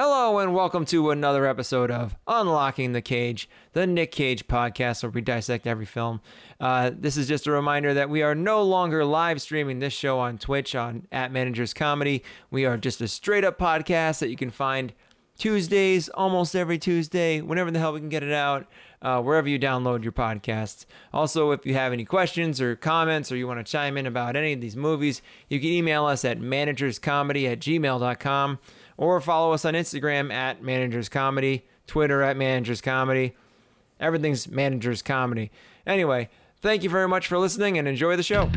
Hello and welcome to another episode of Unlocking the Cage, the Nick Cage podcast where we dissect every film. Uh, this is just a reminder that we are no longer live streaming this show on Twitch on at Managers Comedy. We are just a straight up podcast that you can find Tuesdays, almost every Tuesday, whenever the hell we can get it out, uh, wherever you download your podcasts. Also, if you have any questions or comments or you want to chime in about any of these movies, you can email us at managerscomedy at gmail.com or follow us on Instagram at Managers Comedy, Twitter at Managers Comedy. Everything's Managers Comedy. Anyway, thank you very much for listening and enjoy the show.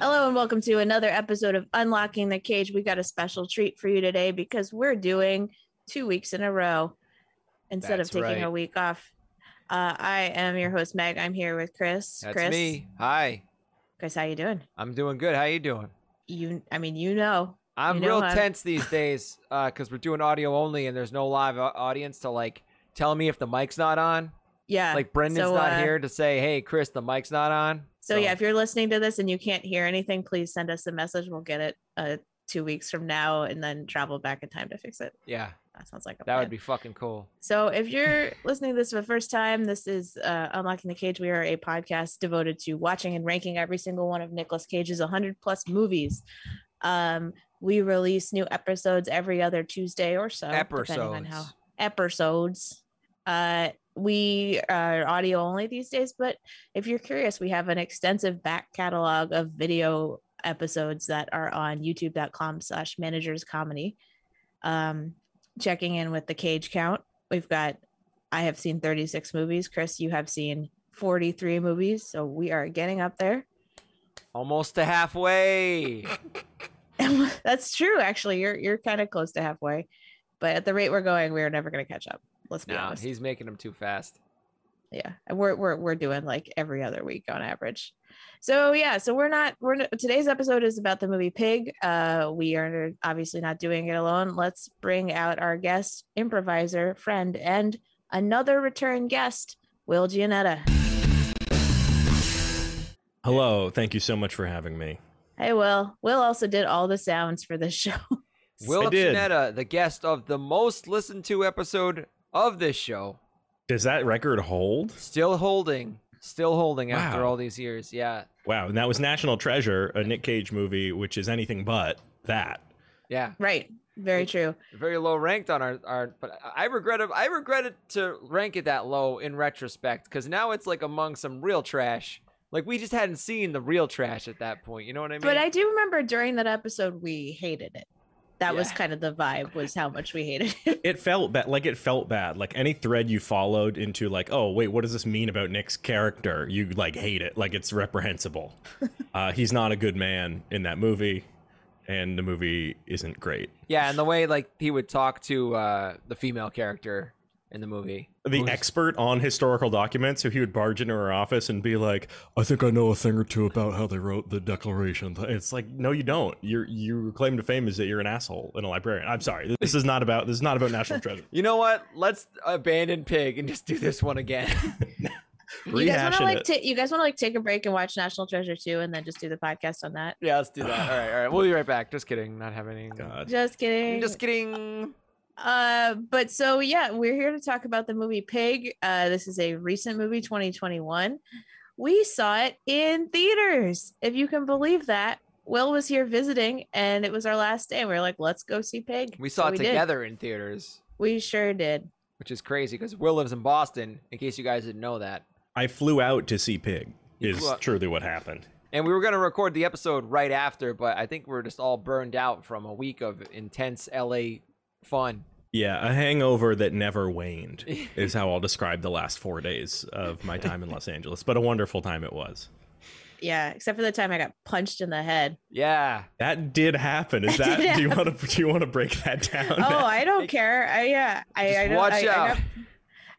Hello and welcome to another episode of Unlocking the Cage. We got a special treat for you today because we're doing two weeks in a row instead That's of taking right. a week off. Uh, I am your host Meg. I'm here with Chris. That's Chris, me. Hi. Chris, how you doing? I'm doing good. How you doing? You, I mean, you know, I'm You know real I'm- tense these days because we're doing audio only and there's no live audience to like tell me if the mic's not on. yeah. Like Brendan's so, not uh, here to say, "Hey, Chris, the mic's not on." So yeah, if you're listening to this and you can't hear anything, please send us a message. We'll get it uh, two weeks from now and then travel back in time to fix it. yeah, That sounds like a that would be fucking cool. So, if you're listening to this for the first time, this is uh, Unlocking the Cage. We are a podcast devoted to watching and ranking every single one of Nicolas Cage's 100 plus movies. Um, we release new episodes every other Tuesday or so, depending on how Episodes. episodes. Uh, we are audio only these days, but if you're curious, we have an extensive back catalog of video episodes that are on youtube.com slash managers comedy. Um, checking in with the cage count. We've got, I have seen 36 movies. Chris, you have seen 43 movies. So we are getting up there. Almost to halfway. That's true. Actually, you're, you're kind of close to halfway, but at the rate we're going, we're never going to catch up. Let's be no, honest. he's making them too fast. yeah and we're, we're we're doing like every other week on average so yeah so we're not we're not, today's episode is about the movie pig uh we are obviously not doing it alone let's bring out our guest improviser friend and another return guest will gianetta Hello, thank you so much for having me. hey will will also did all the sounds for this show Will did. Janetta, the guest of the most listened to episode of this show, Does that record hold? still holding, still holding after all these years. Yeah, Wow, and that was National Treasure, a Nick Cage movie, which is anything but that. yeah. right very true very low ranked on our, our but I regret it I regretted to rank it that low in retrospect because now it's like among some real trash. Like we just hadn't seen the real trash at that point. You know what I mean? but i do remember during that episode we hated it that was kind of the vibe was how much we hated it It felt bad, like it felt bad. Like any thread you followed into, like, oh wait, what does this mean about Nick's character? You like hate it, like it's reprehensible. uh, he's not a good man in that movie, and the movie isn't great. yeah, and the way like he would talk to uh, the female character in the movie. The Who's- expert on historical documents, so he would barge into her office and be like, "I think I know a thing or two about how they wrote the Declaration." It's like, no, you don't. Your your claim to fame is that you're an asshole and a librarian. I'm sorry, this is not about this is not about national treasure. You know what? Let's abandon Pig and just do this one again. You guys want to like it. ta- you guys want to like take a break and watch National Treasure 2 and then just do the podcast on that? yeah, let's do that. All right, all right. We'll be right back. Just kidding. Not having. God. Just kidding. Just kidding. Uh but so yeah, we're here to talk about the movie Pig. Uh this is a recent movie 2021. We saw it in theaters. If you can believe that. Will was here visiting and it was our last day and we are like, let's go see Pig. We So saw it did. together in theaters, We sure did. which is crazy because Will lives in Boston. In case you guys didn't know that. I flew out to see Pig. You Is truly what happened. And we were going to record the episode right after, but I think we're just all burned out from a week of intense LA fun. Yeah, a hangover that never waned is how I'll describe the last four days of my time in Los Angeles. But a wonderful time it was. Yeah, except for the time I got punched in the head. Yeah. That did happen. Is That that? did Do you want to? Do you want to break that down? Oh, I don't care. I yeah, I, I don't, watch I, I out. got,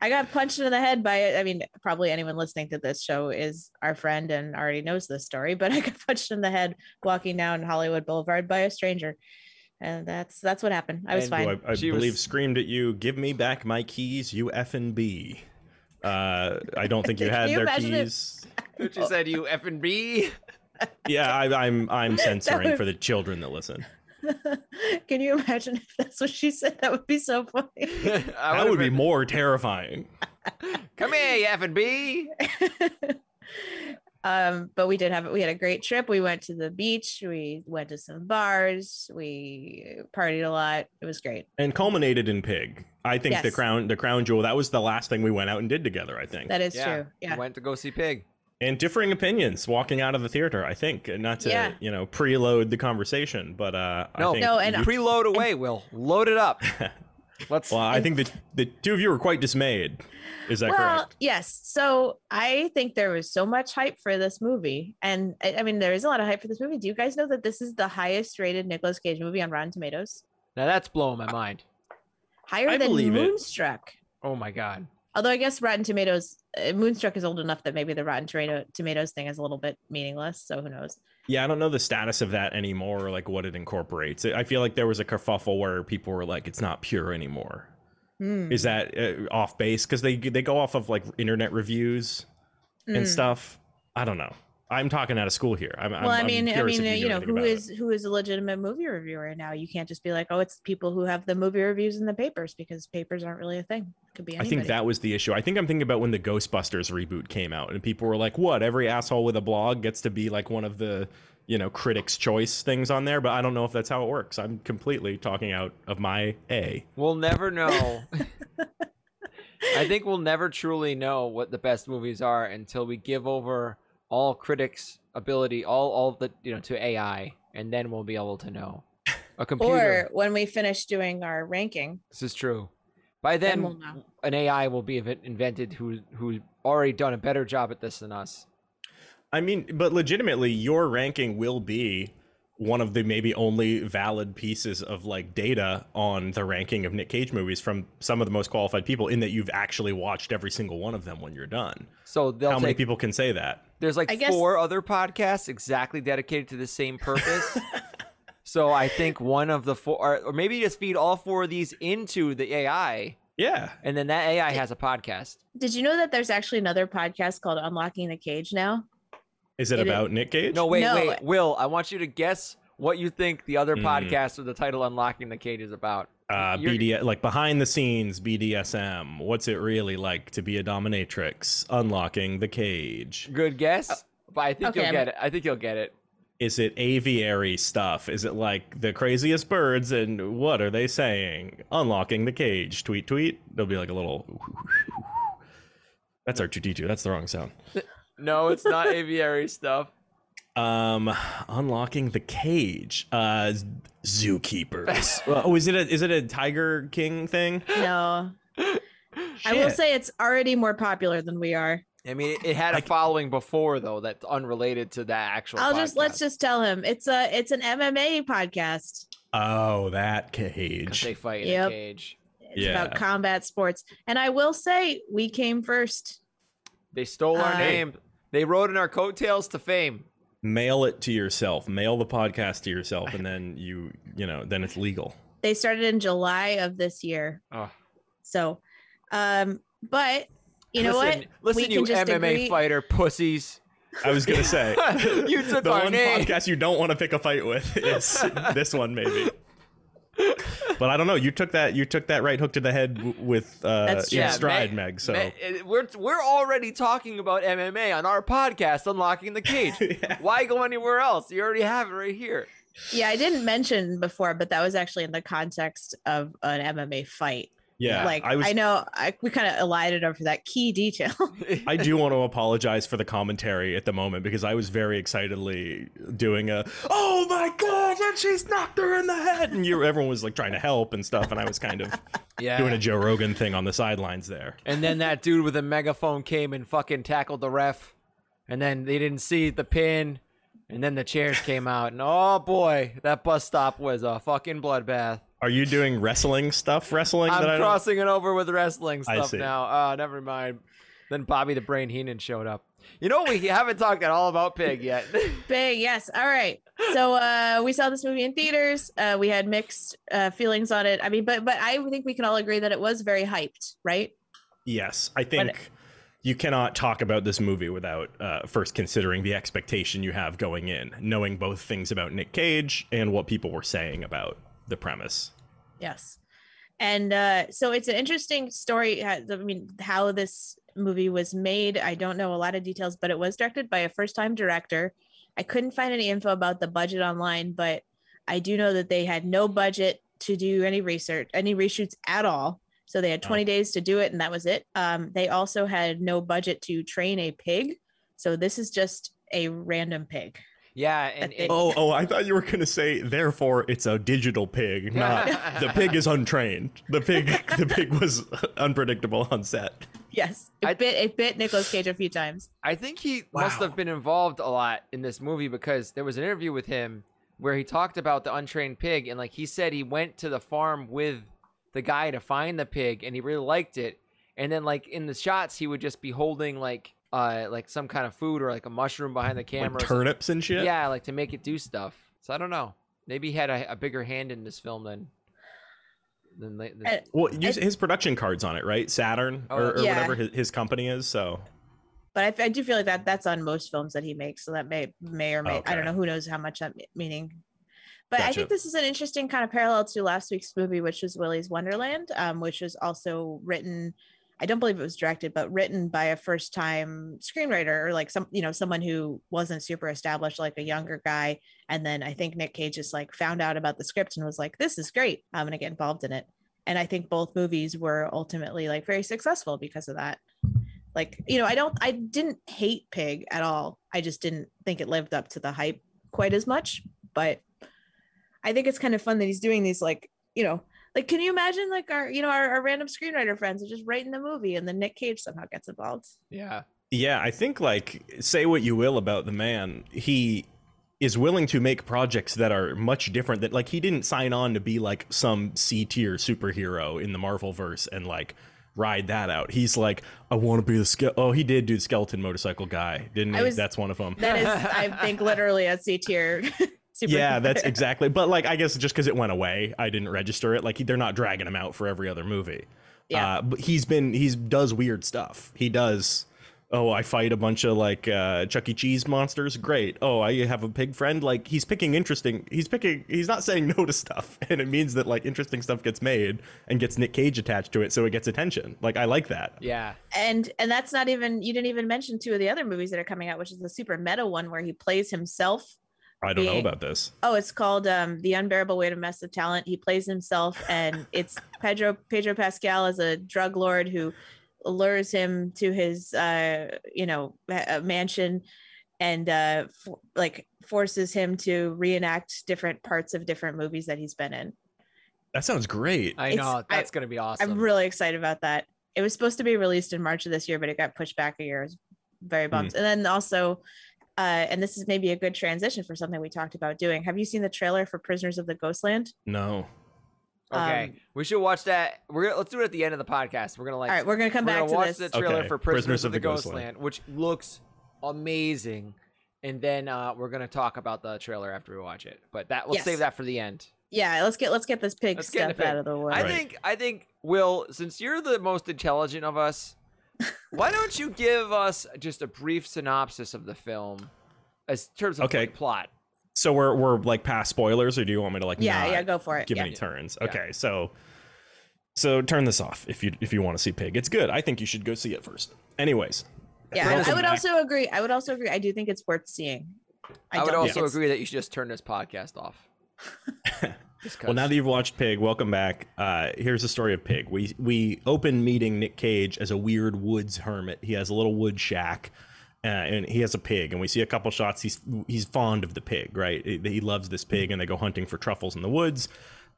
I got punched in the head by. I mean, probably anyone listening to this show is our friend and already knows this story. But I got punched in the head walking down Hollywood Boulevard by a stranger. And that's that's what happened. I was And fine. I, I She believe was- screamed at you, "Give me back my keys, you f and b." Uh, I don't think you had you their imagine it? keys. What you said, you F and B. Yeah, I, I'm I'm censoring would- for the children that listen. Can you imagine if that's what she said? That would be so funny. That would be more terrifying. Come here, you F and B. um, but we did have we had a great trip. We went to the beach. We went to some bars. We partied a lot. It was great. and culminated in pig. I think the crown the crown jewel that was the last thing we went out and did together. I think. That is yeah. true. Yeah. We went to go see Pig. and differing opinions walking out of the theater. I think not to Yeah. you know preload the conversation, but uh, No, I think No, and you- Preload away, Will. Load it up. Let's. well, I think the the two of you were quite dismayed. Is that well, correct? yes. So I think there was so much hype for this movie, and I, I mean, there is a lot of hype for this movie. Do you guys know that this is the highest rated Nicolas Cage movie on Rotten Tomatoes? now that's blowing my mind. Higher I than believe it. Moonstruck. Oh my god. Although I guess Rotten Tomatoes, uh, Moonstruck is old enough that maybe the Rotten Tomato, Tomatoes thing is a little bit meaningless. So who knows? Yeah, I don't know the status of that anymore, or like what it incorporates. I feel like there was a kerfuffle where people were like, "It's not pure anymore." Hmm. Is that uh, off base? Because they they go off of like internet reviews and Mm. stuff. I don't know. I'm talking out of school here. I'm, I'm- well, I mean, I mean, if uh, you know, anything who about it. is who is a legitimate movie reviewer now? You can't just be like, oh, it's people who have the movie reviews in the papers because papers aren't really a thing. It could be I think that was the issue. I think I'm thinking about when the Ghostbusters reboot came out, and people were like, "What? Every asshole with a blog gets to be like one of the, you know, critics' choice things on there." But I don't know if that's how it works. I'm completely talking out of my a. We'll never know. I think we'll never truly know what the best movies are until we give over all critics' ability, all all the you know to AI, and then we'll be able to know. A computer. or when we finish doing our ranking, this is true. By then, then we'll an AI will be invented who who already done a better job at this than us. I mean, but legitimately, your ranking will be one of the maybe only valid pieces of like data on the ranking of Nick Cage movies from some of the most qualified people in that you've actually watched every single one of them when you're done. So How take. many people can say that? There's like I guess- four other podcasts exactly dedicated to the same purpose. so I think one of the four, or, or maybe just feed all four of these into the AI, Yeah. and then that AI has a podcast. did you know that there's actually another podcast called Unlocking the Cage now? Is it, It is- about Nick Cage? No, wait, No. wait, Will. I want you to guess what you think the other Mm. podcast with the title "Unlocking the Cage" is about. Uh, You're- BD like behind the scenes BDSM. What's it really like to be a dominatrix? Unlocking the cage. Good guess, but I think okay, you'll I'm- get it. I think you'll get it. Is it aviary stuff? Is it like the craziest birds and what are they saying? Unlocking the cage. Tweet tweet. There'll be like a little. That's R2D2. That's the wrong sound. No, it's not aviary stuff. Um, unlocking the cage. Uh, zookeepers. Oh, is it a is it a Tiger King thing? No. I will say it's already more popular than we are. I mean, it, it had a following before though that's unrelated to that actual. I'll just let's just tell him it's a it's an MMA podcast. Oh, that 'Cause cage. they fight in Yep. a cage. It's about combat sports. And I will say we came first. They stole our Uh, name. They rode in our coattails to fame. Mail it to yourself. Mail the podcast to yourself, and then you you know then it's legal. They started in July of this year. Oh. So um but you know listen, what? Listen, We you MMA agree- fighter pussies. I was gonna say you took the our one name. podcast you don't want to pick a fight with is this one maybe. But I don't know. You took that. You took that right hook to the head w- with uh, That's in stride, Ma- Meg. So ma- it- we're we're already talking about MMA on our podcast, unlocking the cage. Why go anywhere else? You already have it right here. Yeah, I didn't mention before, but that was actually in the context of an MMA fight. Yeah, like I I, know I, we kind of elided over that key detail. I do want to apologize for the commentary at the moment because I was very excitedly doing a oh my god and she's knocked her in the head and you everyone was like trying to help and stuff and I was kind of yeah. doing a Joe Rogan thing on the sidelines there. And then that dude with a megaphone came and fucking tackled the ref. And then they didn't see the pin. And then the chairs came out. And oh boy, that bus stop was a fucking bloodbath. Are you doing wrestling stuff? Wrestling I'm that I don't- crossing it over with wrestling stuff now. Oh, never mind. Then Bobby the Brain Heenan showed up. You know, we haven't talked at all about Pig yet. Big yes. All right. so uh, we saw this movie in theaters. Uh, we had mixed uh, feelings on it. I mean, but but I think we can all agree that it was very hyped, right? Yes, I think you cannot talk about this movie without uh, first considering the expectation you have going in, knowing both things about Nick Cage and what people were saying about the premise. Yes. And uh, so it's an interesting story. uh, I mean, how this movie was made, I don't know a lot of details, but it was directed by a first time director. I couldn't find any info about the budget online, but I do know that they had no budget to do any research, any reshoots at all. So they had 20 days to do it, and that was it. Um, they also had no budget to train a pig. So this is just a random pig. Yeah, and, they- and- Oh, oh, I thought you were going to say, therefore, it's a digital pig, not the pig is untrained. The pig, the pig was unpredictable on set. Yes, it I- bit it bit Nicolas Cage a few times. I think he must have been involved a lot in this movie because there was an interview with him where he talked about the untrained pig and like he said he went to the farm with the guy to find the pig and he really liked it and then like in the shots he would just be holding like uh like some kind of food or like a mushroom behind the camera Like turnips and shit. yeah like to make it do stuff so i don't know maybe he had a, a bigger hand in this film than than, la- than And- Well, you, I- his production cards on it, right? Saturn Oh, or, or Yeah. whatever his, his company is. So but I, I do feel like that that's on most films that he makes so that may may or may i don't know who knows how much that meaning but i think this is an interesting kind of parallel to last week's movie which was willy's wonderland um, which was also written i don't believe it was directed but written by a first time screenwriter or like some you know someone who wasn't super established like a younger guy. And then i think nick cage just like found out about the script and was like this is great i'm going to get involved in it. And i think both movies were ultimately like very successful because of that. Like you know i don't i didn't hate pig at all. I just didn't think it lived up to the hype quite as much. But i think it's kind of fun that he's doing these like you know like can you imagine like our you know our, our random screenwriter friends are just writing the movie and then nick cage somehow gets involved yeah yeah, I think like say what you will about the man, he is willing to make projects that are much different. That like he didn't sign on to be like some C tier superhero in the Marvel verse and like ride that out. He's like, I want to be the ske- oh he did do the skeleton motorcycle guy, didn't he? was- That's one of them. that is i think literally a c tier yeah, that's exactly. But like, I guess just because it went away, I didn't register it. Like, they're not dragging him out for every other movie. Yeah. Uh, but he's been he's does weird stuff. He does. Oh, I fight a bunch of like uh, Chuck E. Cheese monsters. Great. Oh, I have a pig friend. Like he's picking interesting. He's picking. He's not saying no to stuff, and it means that like interesting stuff gets made and gets Nick Cage attached to it, so it gets attention. Like I like that. yeah and and that's not even you didn't even mention two of the other movies that are coming out which is the super meta one where he plays himself I don't know about this. Oh, it's called um, The Unbearable Weight of Massive Talent. He plays himself, and it's Pedro Pedro Pascal as a drug lord who lures him to his, uh, you know, ma- uh, mansion, and uh, for, like forces him to reenact different parts of different movies that he's been in. That sounds great. i It's- know that's gonna be awesome I'm really excited about that. It was supposed to be released in March of this year, but it got pushed back a year. I was very bummed. And then also, uh, and this is maybe a good transition for something we talked about doing. Have you seen the trailer for Prisoners of the Ghostland? no. Okay, Um, we should watch that. We're gonna let's do it at the end of the podcast. We're gonna like. All right, we're gonna come we're back gonna to watch this. the trailer Okay, for Prisoners, of the, Ghostland, Ghostland. which looks amazing, and then uh, we're gonna talk about the trailer after we watch it. But that let's Yes. save that for the end. Yeah, let's get let's get this pig Let's stuff pig. out of the way. I Right. think I think Will, since you're the most intelligent of us, why don't you give us just a brief synopsis of the film, as terms of Okay. like, plot? So we're we're like past spoilers, or do you want me to like? yeah, not yeah, go for it. give Yeah. any turns. Yeah. Okay, so so turn this off if you if you want to see Pig. It's good. I think you should go see it first. Anyways, Yeah, I- I would back. also agree. I would also agree. I do think it's worth seeing. I, would also agree that you should just turn this podcast off. Well now that you've watched Pig, welcome back. Uh, here's the story of Pig. We we open meeting Nick Cage as a weird woods hermit. He has a little wood shack. Uh, and he has a pig, and we see a couple shots. He's he's fond of the pig, right? He he loves this pig, and they go hunting for truffles in the woods.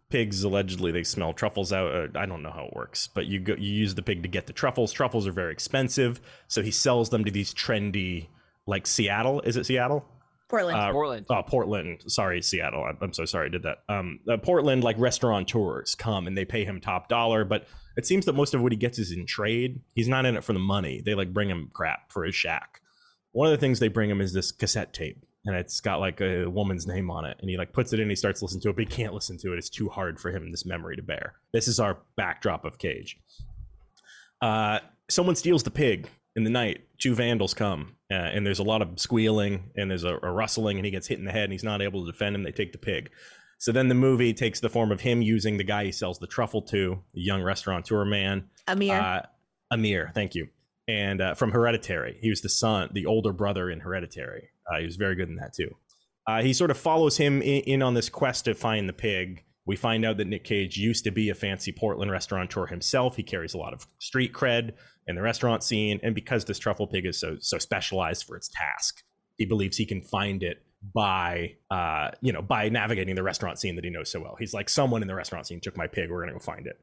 Pigs allegedly they smell truffles out. Uh, I don't know how it works, but you go you use the pig to get the truffles. Truffles are very expensive, so he sells them to these trendy, like Seattle. Is it Seattle? Portland. Uh, Portland. Oh, Portland. Sorry, Seattle. I'm, I'm so sorry I did that. Um, uh, Portland, like restaurateurs come and they pay him top dollar, but it seems that most of what he gets is in trade. He's not in it for the money. They like bring him crap for his shack. One of the things they bring him is this cassette tape and it's got like a woman's name on it and he like puts it in he starts listening to it but he can't listen to it it's too hard for him this memory to bear this is our backdrop of cage uh someone steals the pig in the night two vandals come uh, and there's a lot of squealing and there's a, a rustling and he gets hit in the head and he's not able to defend him they take the pig so then the movie takes the form of him using the guy he sells the truffle to the young restaurateur man Amir. uh, Amir, thank you. And uh, from Hereditary, he was the son, the older brother in Hereditary. Uh, he was very good in that too. Uh, he sort of follows him in, in on this quest to find the pig. We find out that Nick Cage used to be a fancy Portland restaurateur himself. He carries a lot of street cred in the restaurant scene, and because this truffle pig is so so specialized for its task, he believes he can find it by uh, you know by navigating the restaurant scene that he knows so well. He's like someone in the restaurant scene took my pig. We're gonna go find it.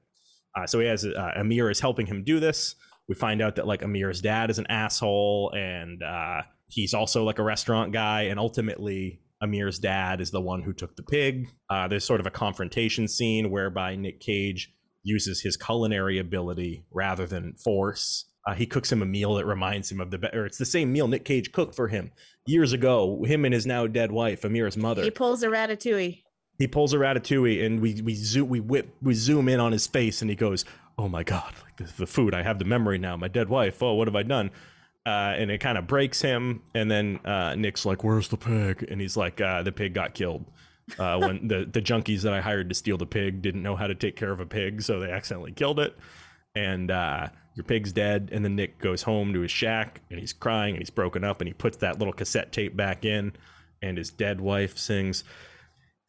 Uh, so he has uh, Amir is helping him do this. We find out that like Amir's dad is an asshole, and uh, he's also like a restaurant guy. And ultimately, Amir's dad is the one who took the pig. Uh, there's sort of a confrontation scene whereby Nick Cage uses his culinary ability rather than force. Uh, he cooks him a meal that reminds him of the, be- or it's the same meal Nick Cage cooked for him years ago. Him and his now dead wife, Amira's mother he pulls a ratatouille. he pulls a ratatouille and we we zoom we whip we zoom in on his face and he goes oh my god like the, the food i have the memory now my dead wife oh what have i done uh, and it kind of breaks him and then uh, nick's like where's the pig and he's like uh, the pig got killed uh, when the, the junkies that i hired to steal the pig didn't know how to take care of a pig so they accidentally killed it and uh, your pig's dead and then nick goes home to his shack and he's crying and he's broken up and he puts that little cassette tape back in and his dead wife sings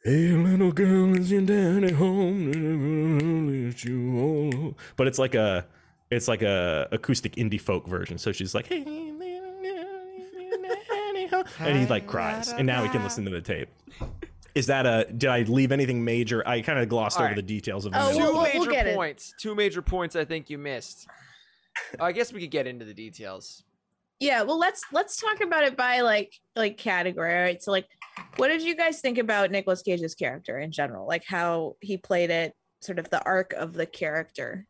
Hey, little girl, is your daddy home? But it's like a, it's like a acoustic indie folk version. So she's like, hey, little girl, is your daddy home?" and he like cries, and now he can listen to the tape. Is that a? Did I leave anything major? I kind of glossed All over right. the details of the Oh. Two we'll- we'll major get it. points. Two major points. I think you missed. I guess we could get into the details. Yeah, well let's let's talk about it by like like category. All right. So like what did you guys think about Nicolas Cage's character in general? Like how he played it, sort of the arc of the character.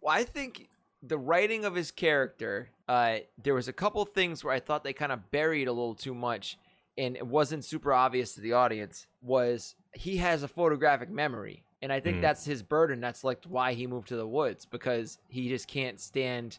Well, I think the writing of his character, uh, there was a couple things where I thought they kind of buried a little too much, and it wasn't super obvious to the audience. Was he has a photographic memory, and I think Mm. that's his burden. That's like why he moved to the woods because he just can't stand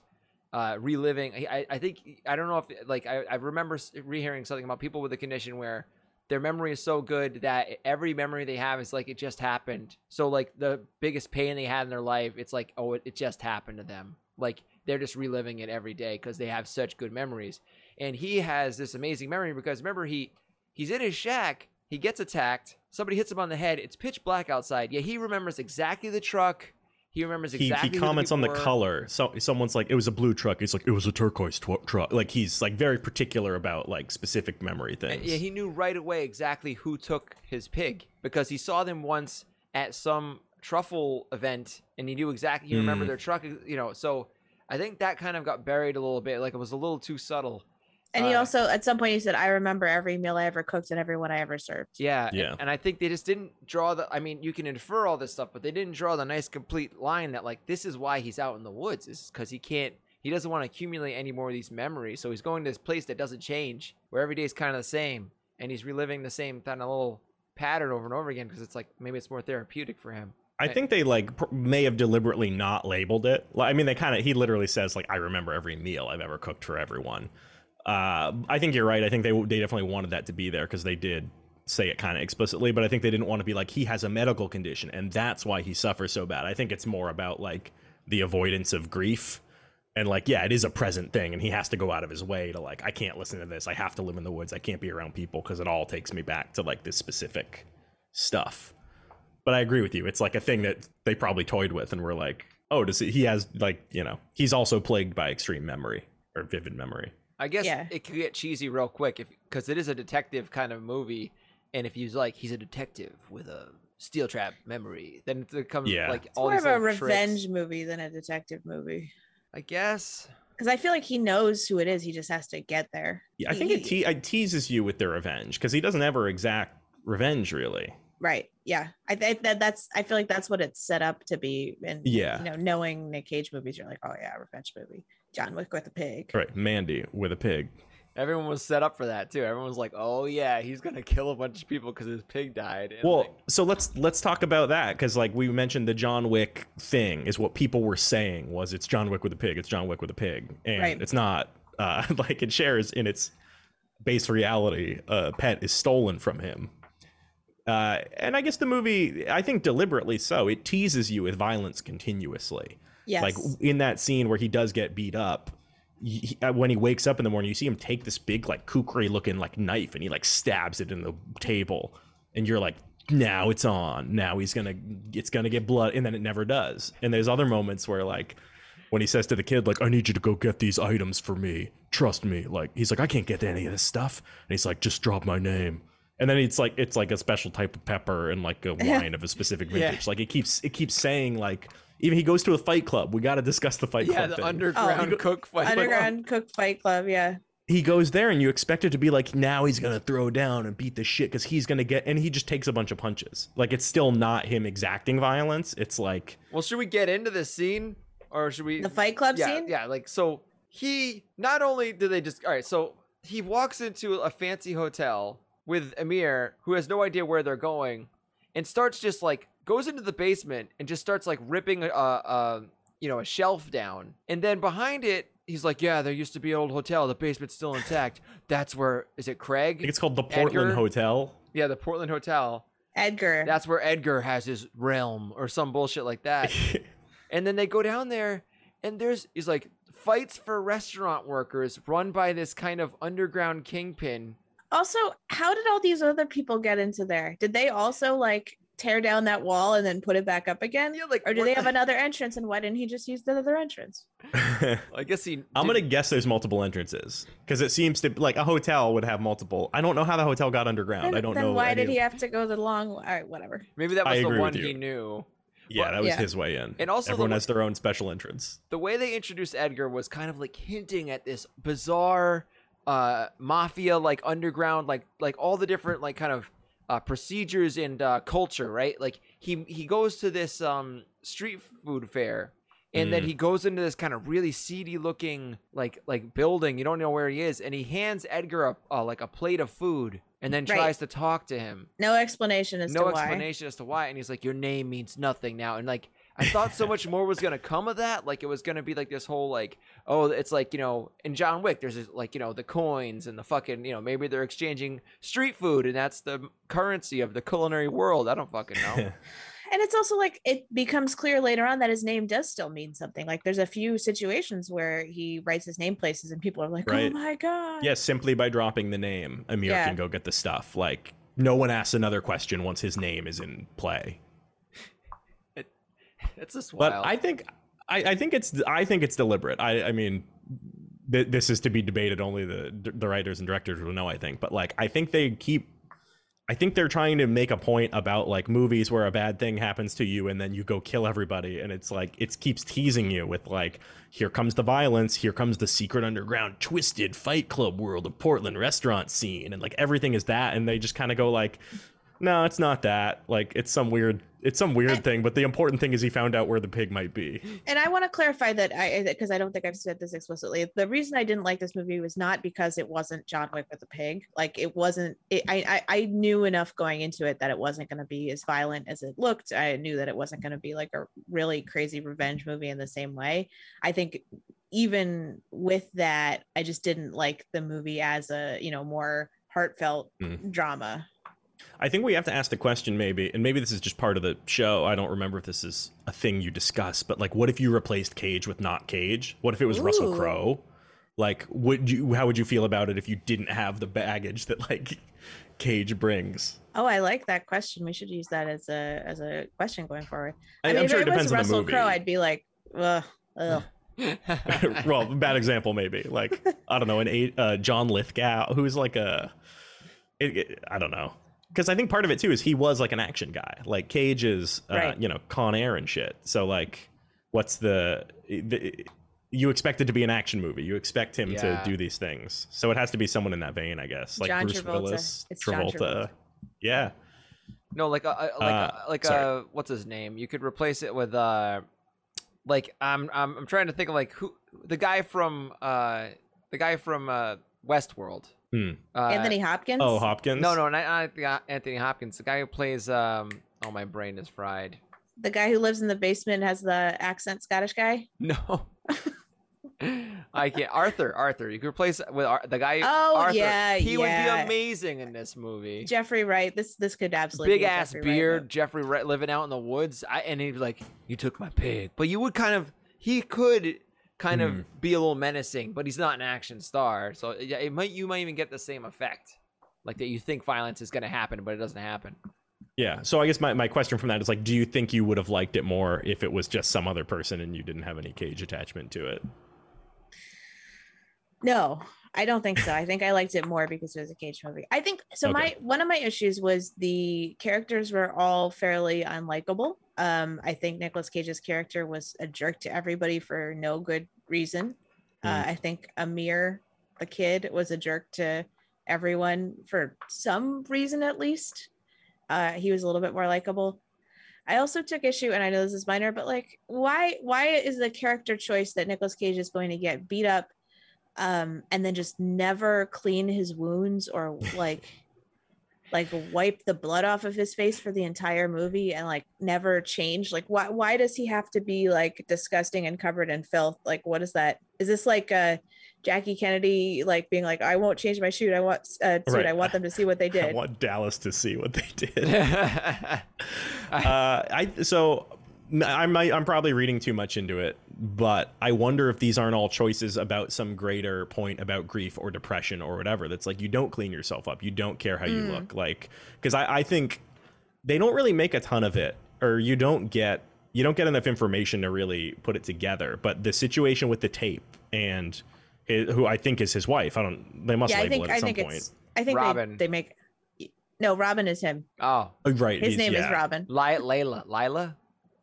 uh, reliving. I, I- I think I don't know if like I, I remember rehearing something about people with a condition where their memory is so good that every memory they have is like it just happened. So like the biggest pain they had in their life, it's like oh it, it just happened to them. Like they're just reliving it every day because they have such good memories. And he has this amazing memory because remember he he's in his shack, he gets attacked, somebody hits him on the head, it's pitch black outside. Yeah, he remembers exactly the truck. He remembers exactly. he the comments on the people were. color. So someone's like, it was a blue truck. He's like, it was a turquoise tw- truck. Like he's like very particular about like specific memory And, things. Yeah, he knew right away exactly who took his pig because he saw them once at some truffle event, and he knew exactly. He remembered Mm. their truck. You know, so I think that kind of got buried a little bit. Like it was a little too subtle. And he Uh, also at some point he said, I remember every meal I ever cooked and everyone I ever served. Yeah, and- Yeah. And, I think they just didn't draw the. I mean, you can infer all this stuff, but they didn't draw the nice complete line that like this is why he's out in the woods is because he can't. He doesn't want to accumulate any more of these memories, so he's going to this place that doesn't change, where every day is kind of the same, and he's reliving the same kind of little pattern over and over again because it's like maybe it's more therapeutic for him. I think they like pr- may have deliberately not labeled it. Like, I mean, they kind of he literally says like I remember every meal I've ever cooked for everyone. Uh, I think you're right. I think they they definitely wanted that to be there because they did say it kind of explicitly, but I think they didn't want to be like he has a medical condition and that's why he suffers so bad. I think it's more about like the avoidance of grief and like yeah, it is a present thing and he has to go out of his way to like I can't listen to this. I have to live in the woods. I can't be around people because it all takes me back to like this specific stuff but I agree with you. It's like a thing that they probably toyed with and were like, oh, does he, he has like, you know, he's also plagued by extreme memory or vivid memory. I guess Yeah. it could get cheesy real quick if because it is a detective kind of movie, and if he's like he's a detective with a steel trap memory, then it becomes Yeah. like It's all more these of a little tricks. revenge movie than a detective movie. I guess. Because I feel like he knows who it is. He just has to get there. Yeah, I He- think it, te- it teases you with the revenge because he doesn't ever exact revenge really. right. Yeah. I think that that's I feel like that's what it's set up to be. And Yeah. you know, knowing Nick Cage movies, you're like, oh yeah, revenge movie. John Wick with a pig. Right, Mandy with a pig. Everyone was set up for that too. Everyone was like, "Oh yeah, he's gonna kill a bunch of people because his pig died." And Well, like, so let's let's talk about that because like we mentioned the John Wick thing is what people were saying was it's John Wick with a pig, it's John Wick with a pig, and Right. it's not. Uh, like it shares in its base reality, a pet is stolen from him. Uh, and I guess the movie, I think deliberately so, it teases you with violence continuously. Yes. Like in that scene where he does get beat up, he, uh, when he wakes up in the morning, you see him take this big, like kukri looking like knife and he like stabs it in the table. And you're like, now it's on. Now he's gonna, it's gonna get blood. And then it never does. And there's other moments where like, when he says to the kid, like, I need you to go get these items for me. Trust me. Like, he's like, I can't get any of this stuff. And he's like, just drop my name. And then it's like it's like a special type of pepper and like a wine of a specific Yeah. vintage. Like it keeps it keeps saying like even he goes to a fight club. We got to discuss the fight yeah, club Yeah, the thing. underground Oh. cook fight. Club. Underground Cook Fight Club. Yeah. he goes there and you expect it to be like now he's gonna throw down and beat the shit because he's gonna get and he just takes a bunch of punches. Like it's still not him exacting violence. It's like Well, should we get into this scene, or should we? The Fight Club yeah, scene. Yeah, like so he not only do they just all right, so he walks into a fancy hotel with Amir, who has no idea where they're going, and starts just like goes into the basement and just starts like ripping a, a you know a shelf down, and then behind it. He's like, yeah, there used to be an old hotel. The basement's still intact. That's where is it, Craig? I think Craig? it's called the Portland Edgar? Hotel. Yeah, the Portland Hotel. Edgar. That's where Edgar has his realm or some bullshit like that. and then they go down there and there's he's like fights for restaurant workers run by this kind of underground kingpin. also, how did all these other people get into there? Did they also like tear down that wall and then put it back up again? Yeah, like or do they have another entrance? And why didn't he just use the other entrance? I guess he I'm gonna guess there's multiple entrances because it seems to like a hotel would have multiple. I don't know how the hotel got underground. Then, I don't then know. why did he have to go the long? All right, whatever. maybe that I was the one he knew. Yeah, Well, that was yeah. his way in. And also everyone wa- has their own special entrance. The way they introduced Edgar was kind of like hinting at this bizarre uh mafia like underground like like all the different like kind of uh procedures and uh culture, right? Like he he goes to this um street food fair and then Mm. he goes into this kind of really seedy looking like like building you don't know where he is and he hands edgar a, uh, like a plate of food and then Right. tries to talk to him No explanation as no to why. explanation as to why and he's like your name means nothing now and like i thought so much more was gonna come of that like it was gonna be like this whole like oh it's like you know in john wick there's this, like you know the coins and the fucking you know maybe they're exchanging street food and that's the currency of the culinary world i don't fucking know And it's also like it becomes clear later on that his name does still mean something. Like there's a few situations where he writes his name places and people are like, oh Right. "Oh my god!" Yes, simply by dropping the name, Amir Yeah. can go get the stuff. Like no one asks another question once his name is in play. It's just But wild I think I, I think it's I think it's deliberate. I I mean th- this is to be debated only the the writers and directors will know I think. But like I think they keep I think they're trying to make a point about like movies where a bad thing happens to you and then you go kill everybody and it's like it keeps teasing you with like here comes the violence, here comes the secret underground twisted fight club world of Portland restaurant scene and like everything is that and they just kind of go like no, it's not that. Like it's some weird it's some weird thing, but the important thing is he found out where the pig might be. And I want to clarify that I because I don't think I've said this explicitly. The reason I didn't like this movie was not because it wasn't John Wick with a pig. Like it wasn't. It, I, I I knew enough going into it that it wasn't going to be as violent as it looked. I knew that it wasn't going to be like a really crazy revenge movie in the same way. I think even with that, I just didn't like the movie as a you know more heartfelt Mm. drama. I think we have to ask the question maybe, and maybe this is just part of the show. I don't remember if this is a thing you discuss, but like, what if you replaced Cage with not Cage? What if it was Russell Crowe? Like, would you? How would you feel about it if you didn't have the baggage that like Cage brings? Oh, I like that question. We should use that as a as a question going forward. I, I mean, if sure it it was Russell. Crowe, I'd be like, ugh, ugh. well, bad example maybe. Like, I don't know, an eight, uh, John Lithgow, who's like a, it, it- I don't know, because I think part of it too is he was like an action guy. Like Cage is, uh, Right. you know, Con Air and shit. So like, what's the, the you expect it to be an action movie. You expect him Yeah. to do these things. So it has to be someone in that vein, I guess. Like John Bruce Travolta. Willis, It's John Travolta. Yeah. No, like a, a- like Uh, a, like sorry. uh what's his name? You could replace it with uh like I'm I'm I'm trying to think of like who the guy from uh the guy from uh Westworld. Hmm. Uh, Anthony Hopkins. Oh, Hopkins. No, no, not, not Anthony Hopkins. The guy who plays. Um, oh, my brain is fried. the guy who lives in the basement has the accent Scottish guy. No. I can't. Arthur, Arthur. You could replace with Ar- the guy. Oh, Arthur. yeah, he would be amazing in this movie. Jeffrey Wright. This this could absolutely Big be ass Jeffrey Wright, beard, but- Jeffrey Wright living out in the woods. I, and he'd be like, "You took my pig," but you would kind of. He could kind Hmm. of be a little menacing, but he's not an action star, so yeah, it might. You might even get the same effect, like that. You think violence is going to happen, but it doesn't happen. Yeah. So I guess my, my question from that is like, do you think you would have liked it more if it was just some other person and you didn't have any cage attachment to it? No, I don't think so. I think I liked it more because it was a cage movie. I think so. My one of my issues was the characters were all fairly unlikable. Um, I think Nicolas Cage's character was a jerk to everybody for no good reason. Uh, Mm. I think Amir, the kid, was a jerk to everyone for some reason at least. Uh, he was a little bit more likable. I also took issue, and I know this is minor, but like, why why is the character choice that Nicolas Cage is going to get beat up, um, and then just never clean his wounds or like, like wipe the blood off of his face for the entire movie and like never change? Like, why why does he have to be like disgusting and covered in filth? Like, what is that? Is this like uh Jackie Kennedy like being like, I won't change my shoot. I want uh, suit. Right. I want them to see what they did I want Dallas to see what they did. Uh, I so I might I'm probably reading too much into it, but I wonder if these aren't all choices about some greater point about grief or depression or whatever. That's like you don't clean yourself up, you don't care how you Mm. look, like because I, I think they don't really make a ton of it, or you don't get you don't get enough information to really put it together. But the situation with the tape and hi- who I think is his wife, I don't. They must yeah, I label think it at I some think point. it's I think Robin. They, they make no Robin is him. oh, right, His he's- name is. Robin. Li- Layla, Lila,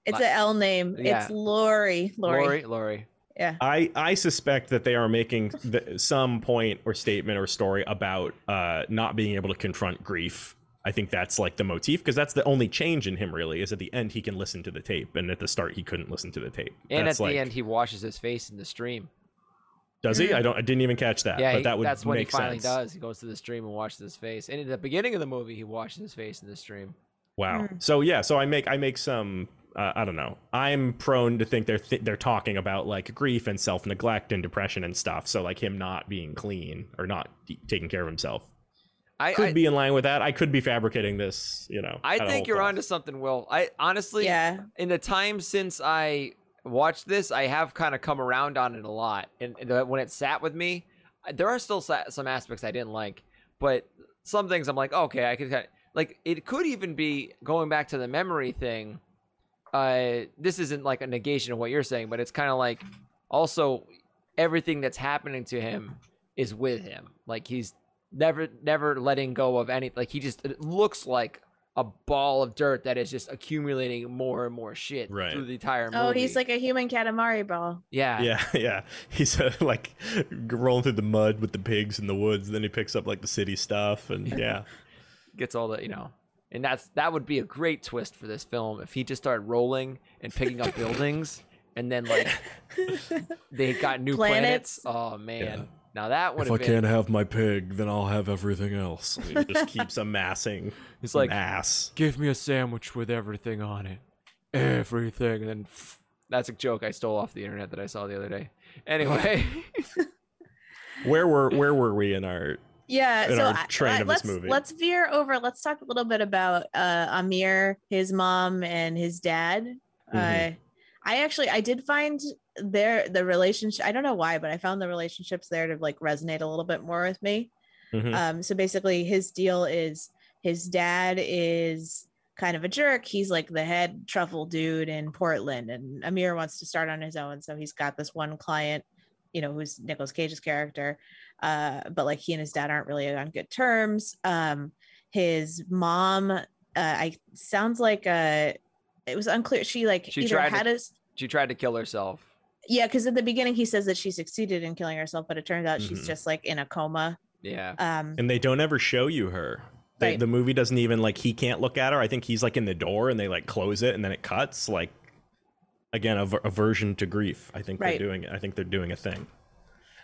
It's Li- a L name. Yeah. It's Lori. Lori. Lori, Lori. Yeah. I, I suspect that they are making the, some point or statement or story about uh, not being able to confront grief. I think that's like the motif because that's the only change in him really is at the end he can listen to the tape and at the start he couldn't listen to the tape. And that's at like, the end, he washes his face in the stream. does he? I don't. I didn't even catch that. Yeah, but he- that would that's what he finally sense. does. He goes to the stream and washes his face. And at the beginning of the movie, he washes his face in the stream. Wow. Mm. So yeah, so I make I make some uh, I don't know. I'm prone to think they're th- they're talking about like grief and self neglect and depression and stuff. So like him not being clean or not d- taking care of himself I, could I, be in line with that. I could be fabricating this. You know. I think you're cloth. onto something, Will. I honestly, Yeah. in the time since I watched this, I have kind of come around on it a lot. And and the- when it sat with me, there are still sa- some aspects I didn't like, but some things I'm like, okay, I could kind of like. It could even be going back to the memory thing. Uh, this isn't like a negation of what you're saying, but it's kind of like also everything that's happening to him is with him. Like he's never never letting go of any. Like he just it looks like a ball of dirt that is just accumulating more and more shit Right. through the entire movie. Oh, he's like a human Katamari ball. yeah, Yeah, yeah. He's uh, like rolling through the mud with the pigs in the woods. Then he picks up like the city stuff, and yeah, gets all the you know. And that's that would be a great twist for this film if he just started rolling and picking up buildings, and then like they got new planets. Planets. Oh man, Yeah. now that would have been. If I can't have my pig, then I'll have everything else. He just keeps amassing. It's an like ass. give me a sandwich with everything on it, everything, and then that's a joke I stole off the internet that I saw the other day. Anyway, Where were where were we in our? Yeah, so our train I- of let's movie. let's veer over. Let's talk a little bit about uh, Amir, his mom, and his dad. Mhm. Uh, I actually I did find their the relationship. I don't know why, but I found the relationships there to like resonate a little bit more with me. Mhm. Um, so basically, his deal is his dad is kind of a jerk. He's like the head truffle dude in Portland, and Amir wants to start on his own. So he's got this one client, you know, who's Nicolas Cage's character. Uh, but like he and his dad aren't really on good terms. Um, his mom, uh, I sounds like uh, it was unclear. She like She either tried to- had us. she tried to kill herself. Yeah, because at the beginning he says that she succeeded in killing herself, but it turns out she's Mhm. just like in a coma. Yeah, Um, and they don't ever show you her. They, Right. The movie doesn't even like he can't look at her. I think he's like in the door and they like close it and then it cuts. Like again, a aversion to grief. I think Right. they're doing. I think they're doing a thing.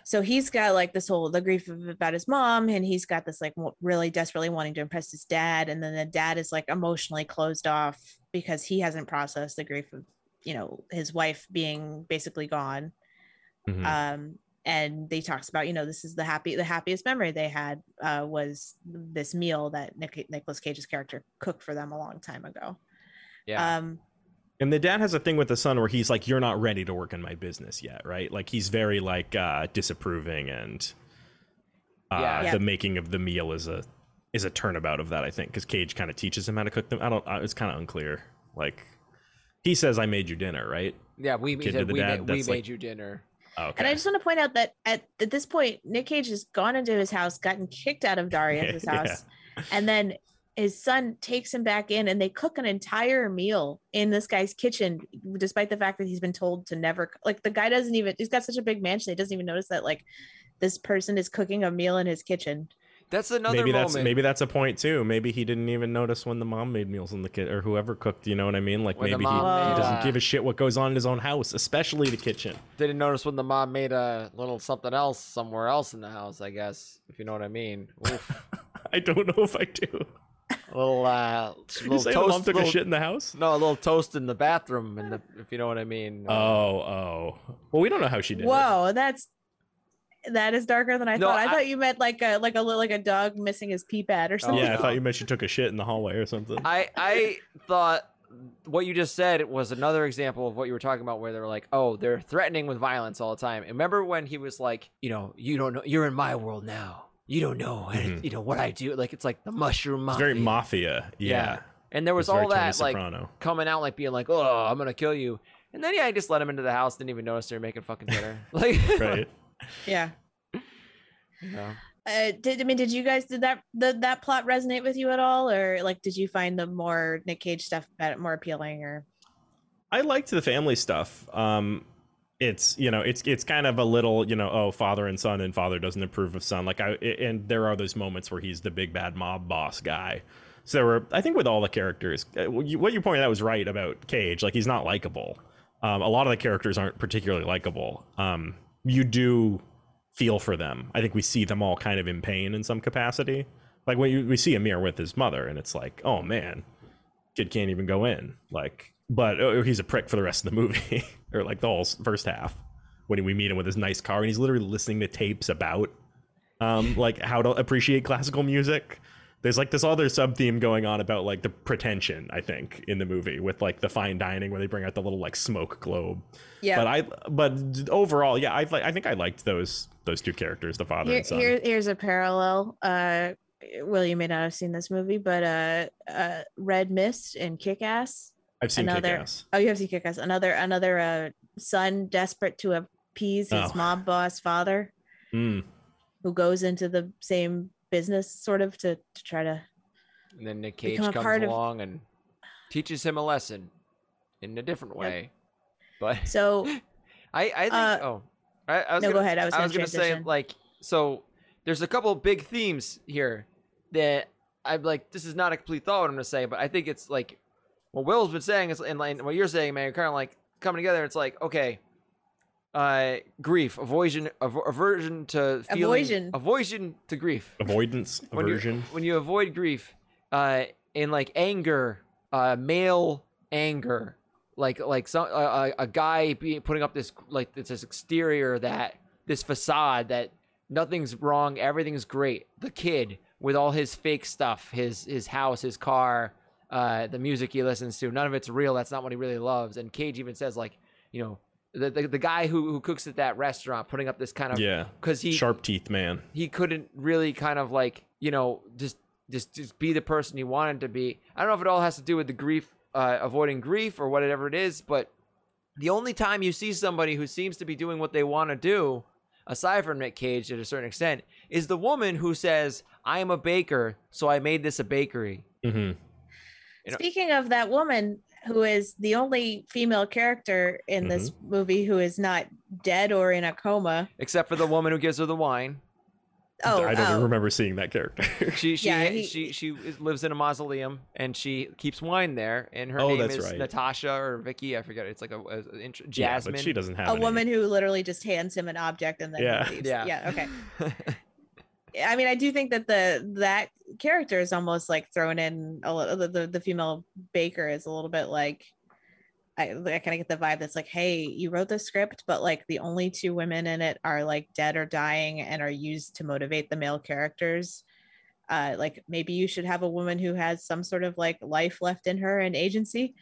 So he's got like this whole the grief of, about his mom and he's got this like really desperately wanting to impress his dad and then the dad is like emotionally closed off because he hasn't processed the grief of you know his wife being basically gone Mhm. um and they talks about you know this is the happy the happiest memory they had uh was this meal that Nick, Nicholas Cage's character cooked for them a long time ago Yeah. um And the dad has a thing with the son where he's like, "You're not ready to work in my business yet, right?" Like he's very like uh, disapproving, and uh, Yeah. Yeah. the making of the meal is a is a turnabout of that, I think, because Cage kind of teaches him how to cook them. I don't. Uh, it's kind of unclear. Like he says, "I made you dinner," right? yeah, we, kid said the we, dad, ma- we that's made you dinner. Oh, okay. And I just want to point out that at, at this point, Nick Cage has gone into his house, gotten kicked out of Darius's Yeah. house, and then his son takes him back in, and they cook an entire meal in this guy's kitchen, despite the fact that he's been told to never. Like the guy doesn't even. He's got such a big mansion, he doesn't even notice that like this person is cooking a meal in his kitchen. That's another maybe moment. that's maybe that's a point too. Maybe he didn't even notice when the mom made meals in the kit or whoever cooked. You know what I mean? Like When maybe he, made, he doesn't uh, give a shit what goes on in his own house, especially the kitchen. Didn't notice when the mom made a little something else somewhere else in the house. I guess if you know what I mean. Oof. I don't know if I do. A little uh, Did little toast. mom took little- a shit in the house? No, a little toast in the bathroom, and if you know what I mean. Oh, oh. Well, we don't know how she did it. Whoa, that's that is darker than I No, thought. I, I- thought you meant like a like a li- like a dog missing his pee pad or something. Yeah, I thought you meant she took a shit in the hallway or something. I I thought what you just said was another example of what you were talking about, where they were like, "Oh, they're threatening with violence all the time." And remember when he was like, "You know, you don't know, you're in my world now. You don't know, Mhm. you know what I do." Like it's like the mushroom It's mafia. very mafia. Yeah. And there was It's very all Tony that like Soprano. coming out, like being like, "Oh, I'm gonna kill you." And then yeah, I just let him into the house. Didn't even notice they were making fucking dinner. Like, right. yeah. you know. Uh, did I mean did you guys did that did that plot resonate with you at all, or like did you find the more Nick Cage stuff more appealing, or I liked the family stuff. Um, it's you know it's it's kind of a little you know oh father and son and father doesn't approve of son like I and there are those moments where he's the big bad mob boss guy. So there were I think with all the characters, uh, what you, pointed out was right about Cage. Like he's not likable. Um, a lot of the characters aren't particularly likable. Um, you do feel for them. I think we see them all kind of in pain in some capacity. Like when you, we see Amir with his mother, and it's like, oh man, kid can't even go in. Like, but oh, he's a prick for the rest of the movie, or like the whole first half when we meet him with his nice car, and he's literally listening to tapes about, um, like how to appreciate classical music. There's like this other sub theme going on about like the pretension, I think, in the movie with like the fine dining where they bring out the little like smoke globe. yeah? But I, but overall, yeah, I, I think I liked those those two characters, the father here, and son. here here's a parallel. Uh, Will you may not have seen this movie, but uh, uh, Red Mist and Kick Ass. I've seen another- Kick-Ass. Oh, you have seen Kick Ass. Another another uh, son desperate to appease his Oh. mob boss father, Mm. who goes into the same business sort of to to try to And then Nick Cage comes part of- along and teaches him a lesson in a different way. But so I, I think, Uh, oh, I, I was no, gonna, go ahead. I was I gonna was gonna say like, so there's a couple big themes here that I'm like, this is not a complete thought what I'm gonna say, but I think it's like what Will's been saying is, and like what you're saying, man, you're kind of like coming together. It's like, okay, uh, grief, aversion, aver- aversion to feeling, Avoision. aversion to grief Avoidance, when you- aversion. when you avoid grief uh in like anger uh male anger like like some uh, a guy being putting up this like it's this exterior that this facade that nothing's wrong everything's great the kid with all his fake stuff his his house his car uh the music he listens to none of it's real that's not what he really loves and cage even says like you know the, the, the guy who, who cooks at that restaurant putting up this kind of Yeah. because he Sharp teeth man. he couldn't really kind of like you know just just just be the person he wanted to be. I don't know if it all has to do with the grief, uh, avoiding grief or whatever it is, but the only time you see somebody who seems to be doing what they want to do, aside from Nick Cage to a certain extent, is the woman who says, "I am a baker, so I made this a bakery." hmm You know- Speaking of that woman who is the only female character in this mm-hmm. movie who is not dead or in a coma, Except for the woman who gives her the wine. Oh, I don't oh. even remember seeing that character. She she Yeah, he- she she lives in a mausoleum and she keeps wine there and her Oh, name that's is right. Natasha or Vicky I forget it's like a, a, a int- Yeah, Jasmine but she doesn't have a any- woman who literally just hands him an object and then Yeah. leaves. Yeah. yeah okay I mean, I do think that the that character is almost like thrown in a little. The, the, the female baker is a little bit like I, I kind of get the vibe that's like, hey, you wrote the script, but like the only two women in it are like dead or dying and are used to motivate the male characters. Uh, like maybe you should have a woman who has some sort of like life left in her and agency,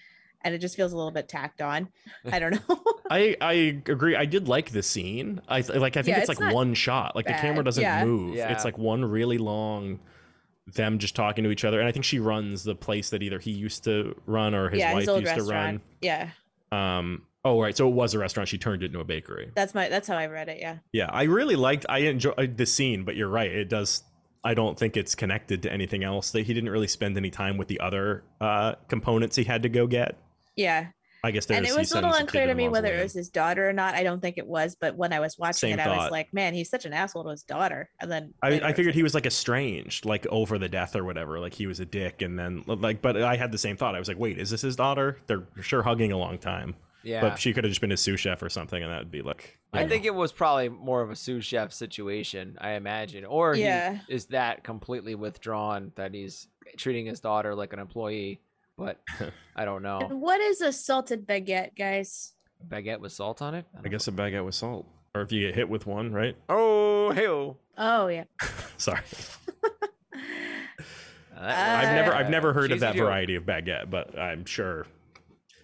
and it just feels a little bit tacked on. I don't know. I I agree. I did like the scene. I th- like. I think Yeah, it's, it's like one shot. Like the camera doesn't Yeah. move. Yeah. It's like one really long. Them just talking to each other, and I think she runs the place that either he used to run or his yeah, wife his old used to run. Yeah, run. Um. Oh right, so it was a restaurant. She turned it into a bakery. that's my that's how I read it. Yeah. Yeah, I really liked. I enjoyed the scene, but you're right. It does. I don't think it's connected to anything else. That he didn't really spend any time with the other uh, components he had to go get. Yeah. I guess there's. and it was a little unclear to me whether it was his daughter or not. I don't think it was, but when I was watching Same it, I was like, man, he's such an asshole to his daughter. And then I, later I was figured like, he was like estranged, like over the death or whatever. Like he was a dick, and then like, but I had the same thought. I was like, wait, is this his daughter? They're sure hugging a long time, yeah but she could have just been a sous chef or something, and that would be like. I yeah. think it was probably more of a sous chef situation I imagine or Yeah. he is that completely withdrawn that he's treating his daughter like an employee but I don't know And what is a salted baguette, guys? baguette with salt on it I guess a baguette with salt, or if you get hit with one, right? oh hell Oh yeah. Sorry, Uh, I've never, I've never heard of that joke. variety of baguette, but I'm sure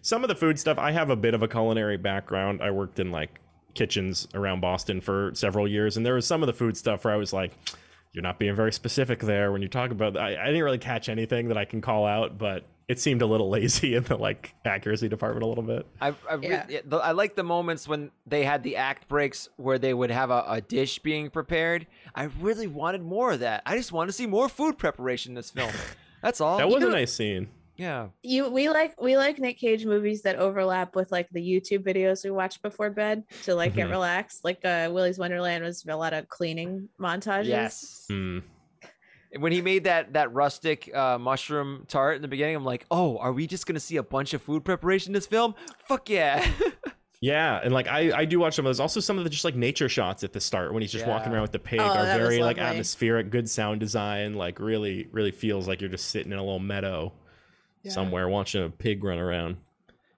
some of the food stuff. I have a bit of a culinary background. I worked in like kitchens around Boston for several years, and there was some of the food stuff where I was like, "You're not being very specific there when you talk about." I, I didn't really catch anything that I can call out, but it seemed a little lazy in the like accuracy department a little bit. I, I, Yeah. yeah, the- I like the moments when they had the act breaks where they would have a, a dish being prepared. I really wanted more of that. I just want to see more food preparation in this film. That's all. That was a know- nice scene. yeah. You we like we like Nick Cage movies that overlap with like the YouTube videos we watch before bed to like get Mhm. relaxed. Like uh Willy's Wonderland was a lot of cleaning montages. Yes. Hmm. When he made that that rustic uh, mushroom tart in the beginning, I'm like, oh, are we just gonna see a bunch of food preparation in this film? Fuck yeah. Yeah, and like I, I do watch some of those. Also, some of the just like nature shots at the start when he's just walking around with the pig Oh, are very like atmospheric, good sound design. Like really, really feels like you're just sitting in a little meadow somewhere watching a pig run around.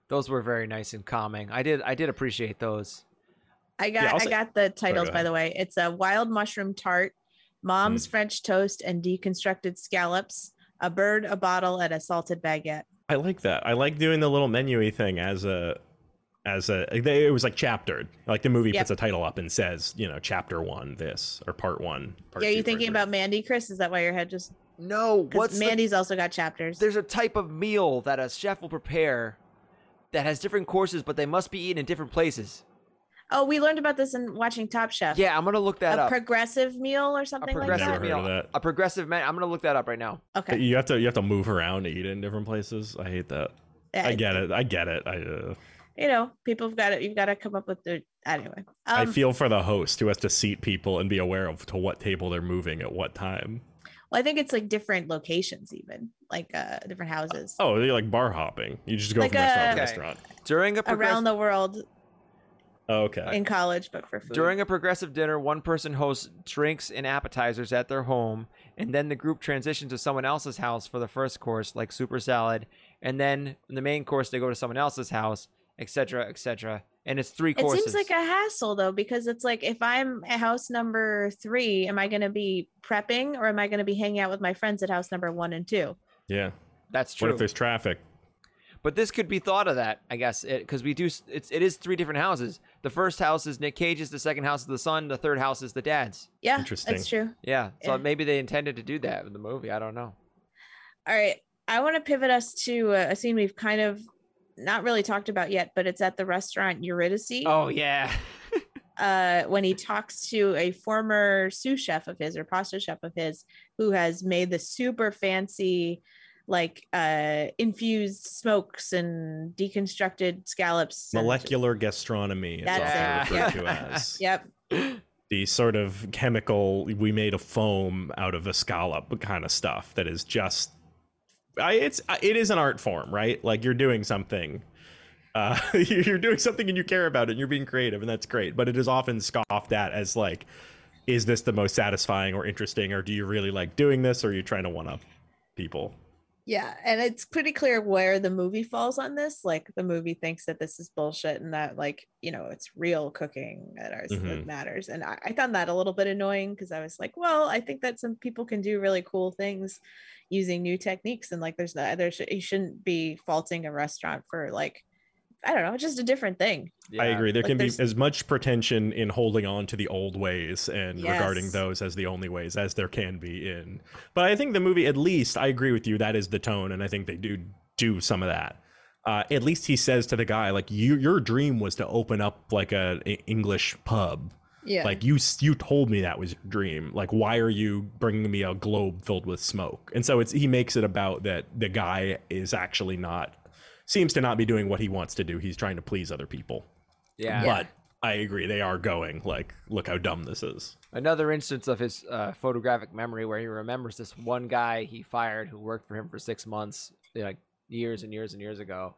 those were very nice and calming. I did I did appreciate those. I got I'll I say- got the titles go by the way. It's a wild mushroom tart, mom's mm. French toast and deconstructed scallops, a bird, a bottle, and a salted baguette. I like that. I like doing the little menu-y thing as a as a they, it was like chaptered. Like the movie Yep. puts a title up and says, you know, chapter one this or part one. Part yeah, two, you part thinking about Mandy, Chris? Is that why your head just? No, Because what's the- Mandy's also got chapters. there's a type of meal that a chef will prepare that has different courses, but they must be eaten in different places. Oh, we learned about this in watching Top Chef. Yeah, I'm gonna look that up. a up. progressive meal or something like progressive Never that. heard of meal. that. A progressive man. I'm gonna look that up right now. Okay, You have to you have to move around to eat it in different places. I hate that. Yeah, I get it. I get it. I uh, You know, people have got to You've got to come up with the anyway. I Um, feel for the host who has to seat people and be aware of to what table they're moving at what time. well, I think it's like different locations, even like uh different houses Oh, they're like bar hopping. You just go Like from restaurant to Okay. restaurant. During a progress- around the world Oh, okay. in college, but for food. During a progressive dinner, one person hosts drinks and appetizers at their home, and then the group transitions to someone else's house for the first course, like super salad, and then in the main course they go to someone else's house, etc., etc. And it's three courses. it seems like a hassle though, because it's like if I'm at house number three, am I going to be prepping or am I going to be hanging out with my friends at house number one and two? yeah. That's true. What if there's traffic? But this could be thought of that, I guess, because we do. s- It's it is three different houses. The first house is Nick Cage's. The second house is the son. The third house is the dad's. Yeah, Interesting. that's true. Yeah. So Yeah. maybe they intended to do that in the movie. I don't know. All right. I want to pivot us to uh, a scene we've kind of not really talked about yet, but it's at the restaurant Eurydice. Oh yeah. Uh, when he talks to a former sous chef of his or pasta chef of his who has made the super fancy, like uh, infused smokes and deconstructed scallops. and- Molecular gastronomy is That's it, often yeah. to as. Yep. the sort of chemical we made a foam out of a scallop kind of stuff that is just I, it's it is an art form right like you're doing something uh, you're doing something and you care about it and you're being creative and that's great but it is often scoffed at as like is this the most satisfying or interesting or do you really like doing this or are you trying to one up people Yeah, and it's pretty clear where the movie falls on this. Like the movie thinks that this is bullshit and that like, you know, it's real cooking that, are, that mm-hmm. matters. And I, I found that a little bit annoying because I was like, well, I think that some people can do really cool things using new techniques. And like there's not there sh- you shouldn't be faulting a restaurant for like I don't know, just a different thing. I agree. There Like, can be as much pretension in holding on to the old ways and regarding those as the only ways as there can be in. But I think the movie, at least, I agree with you. That is the tone, and I think they do do some of that. Uh, at least he says to the guy, like, you, your dream was to open up like a, a English pub. Yeah. Like you, you told me that was your dream. Like, why are you bringing me a globe filled with smoke? And so it's he makes it about that the guy is actually not seems to not be doing what he wants to do. He's trying to please other people. Yeah. But I agree, they are going like, look how dumb this is. Another instance of his uh, photographic memory where he remembers this one guy he fired who worked for him for six months, like years and years and years ago,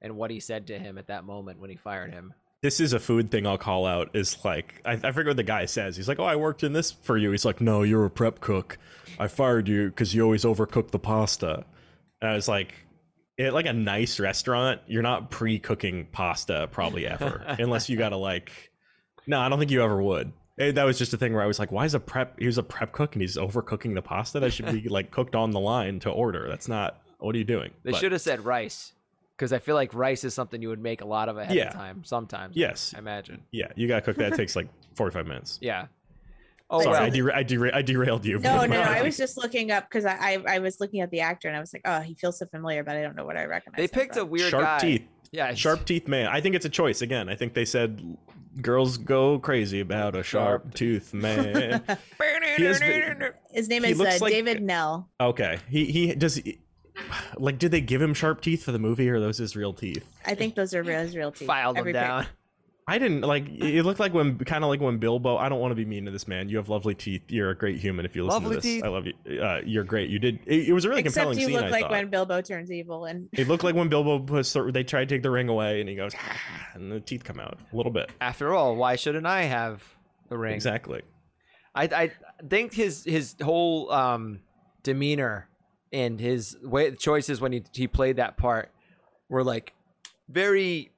and what he said to him at that moment when he fired him. This is a food thing I'll call out. Is like I, I forget what the guy says. He's like, "Oh, I worked in this for you." He's like, "No, you're a prep cook. I fired you because you always overcook the pasta." And I was like, "At like a nice restaurant, you're not pre-cooking pasta probably ever, unless you gotta like." No, I don't think you ever would. And that was just a thing where I was like, "Why is a prep? He was a prep cook and he's overcooking the pasta. That should be like cooked on the line to order. That's not. What are you doing?" They But- should have said rice, because I feel like rice is something you would make a lot of ahead Yeah. of time. Sometimes. Yes. I imagine. Yeah, you gotta cook that. It takes like 45 minutes. Yeah. Oh Sorry, well. I, dera- I, dera- I derailed you. no, no, no. I was just looking up because I, I I was looking at the actor and I was like, oh, he feels so familiar, but I don't know what I recognize. they him picked a from. weird Sharp guy. teeth. Yeah. Sharp teeth man. I think it's a choice. Again, I think they said girls go crazy about a sharp, Sharp. tooth man. He is ve- His name is uh, like- David Knell. okay, he he does. He, like, did they give him sharp teeth for the movie, or are those his real teeth? I think those are real, his real teeth. Filed them Every pic- down. I didn't like. It looked like when, kind of like when Bilbo. I don't want to be mean to this man. You have lovely teeth. You're a great human. If you listen Lovely to this, teeth. I love you. Uh, you're great. You did. It, it was a really Except compelling you scene. look I like thought. when Bilbo turns evil, and It looked like when Bilbo puts they try to take the ring away, and he goes, and the teeth come out a little bit. After all, why shouldn't I have the ring? Exactly. I I think his his whole um demeanor and his way choices when he he played that part were like very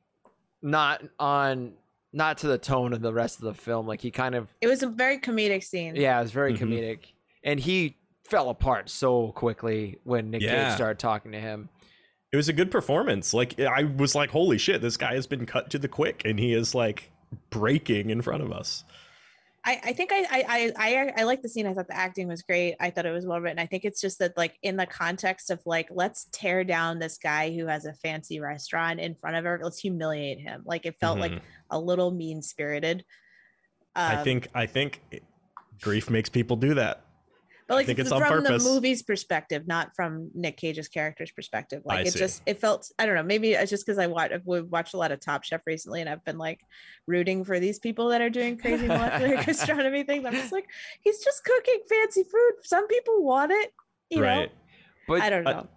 not on not to the tone of the rest of the film. Like he kind of it was a very comedic scene. yeah, it was very Mhm. comedic, and he fell apart so quickly when Nick Yeah. Cage started talking to him. It was a good performance. Like I was like, holy shit, this guy has been cut to the quick, and he is like breaking in front of us. I, I think I, I I I I like the scene. I thought the acting was great. I thought it was well written. I think it's just that like in the context of like let's tear down this guy who has a fancy restaurant in front of her. Let's humiliate him. Like it felt like Mhm. a little mean spirited. I Um, think I think grief makes people do that. But like think f- it's on from purpose. the movie's perspective, not from Nick Cage's character's perspective. Like I it see. just it felt I don't know. Maybe it's just because I watched we watched a lot of Top Chef recently, and I've been like rooting for these people that are doing crazy molecular gastronomy things. I'm just like he's just cooking fancy food. Some people want it, you right. know. But I don't I- know.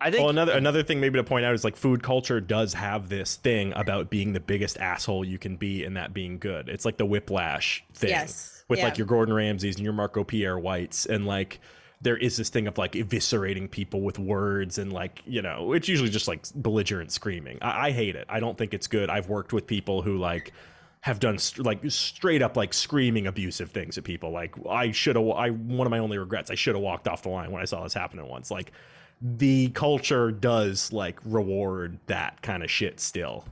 I think Well, another another thing maybe to point out is like food culture does have this thing about being the biggest asshole you can be and that being good. It's like the whiplash thing Yes, with yeah. like your Gordon Ramsays and your Marco Pierre Whites and like there is this thing of like eviscerating people with words and like you know it's usually just like belligerent screaming. I, I hate it. I don't think it's good. I've worked with people who like have done st- like straight up like screaming abusive things at people. Like I should have. I one of my only regrets. I should have walked off the line when I saw this happening once. Like the culture does like reward that kind of shit still.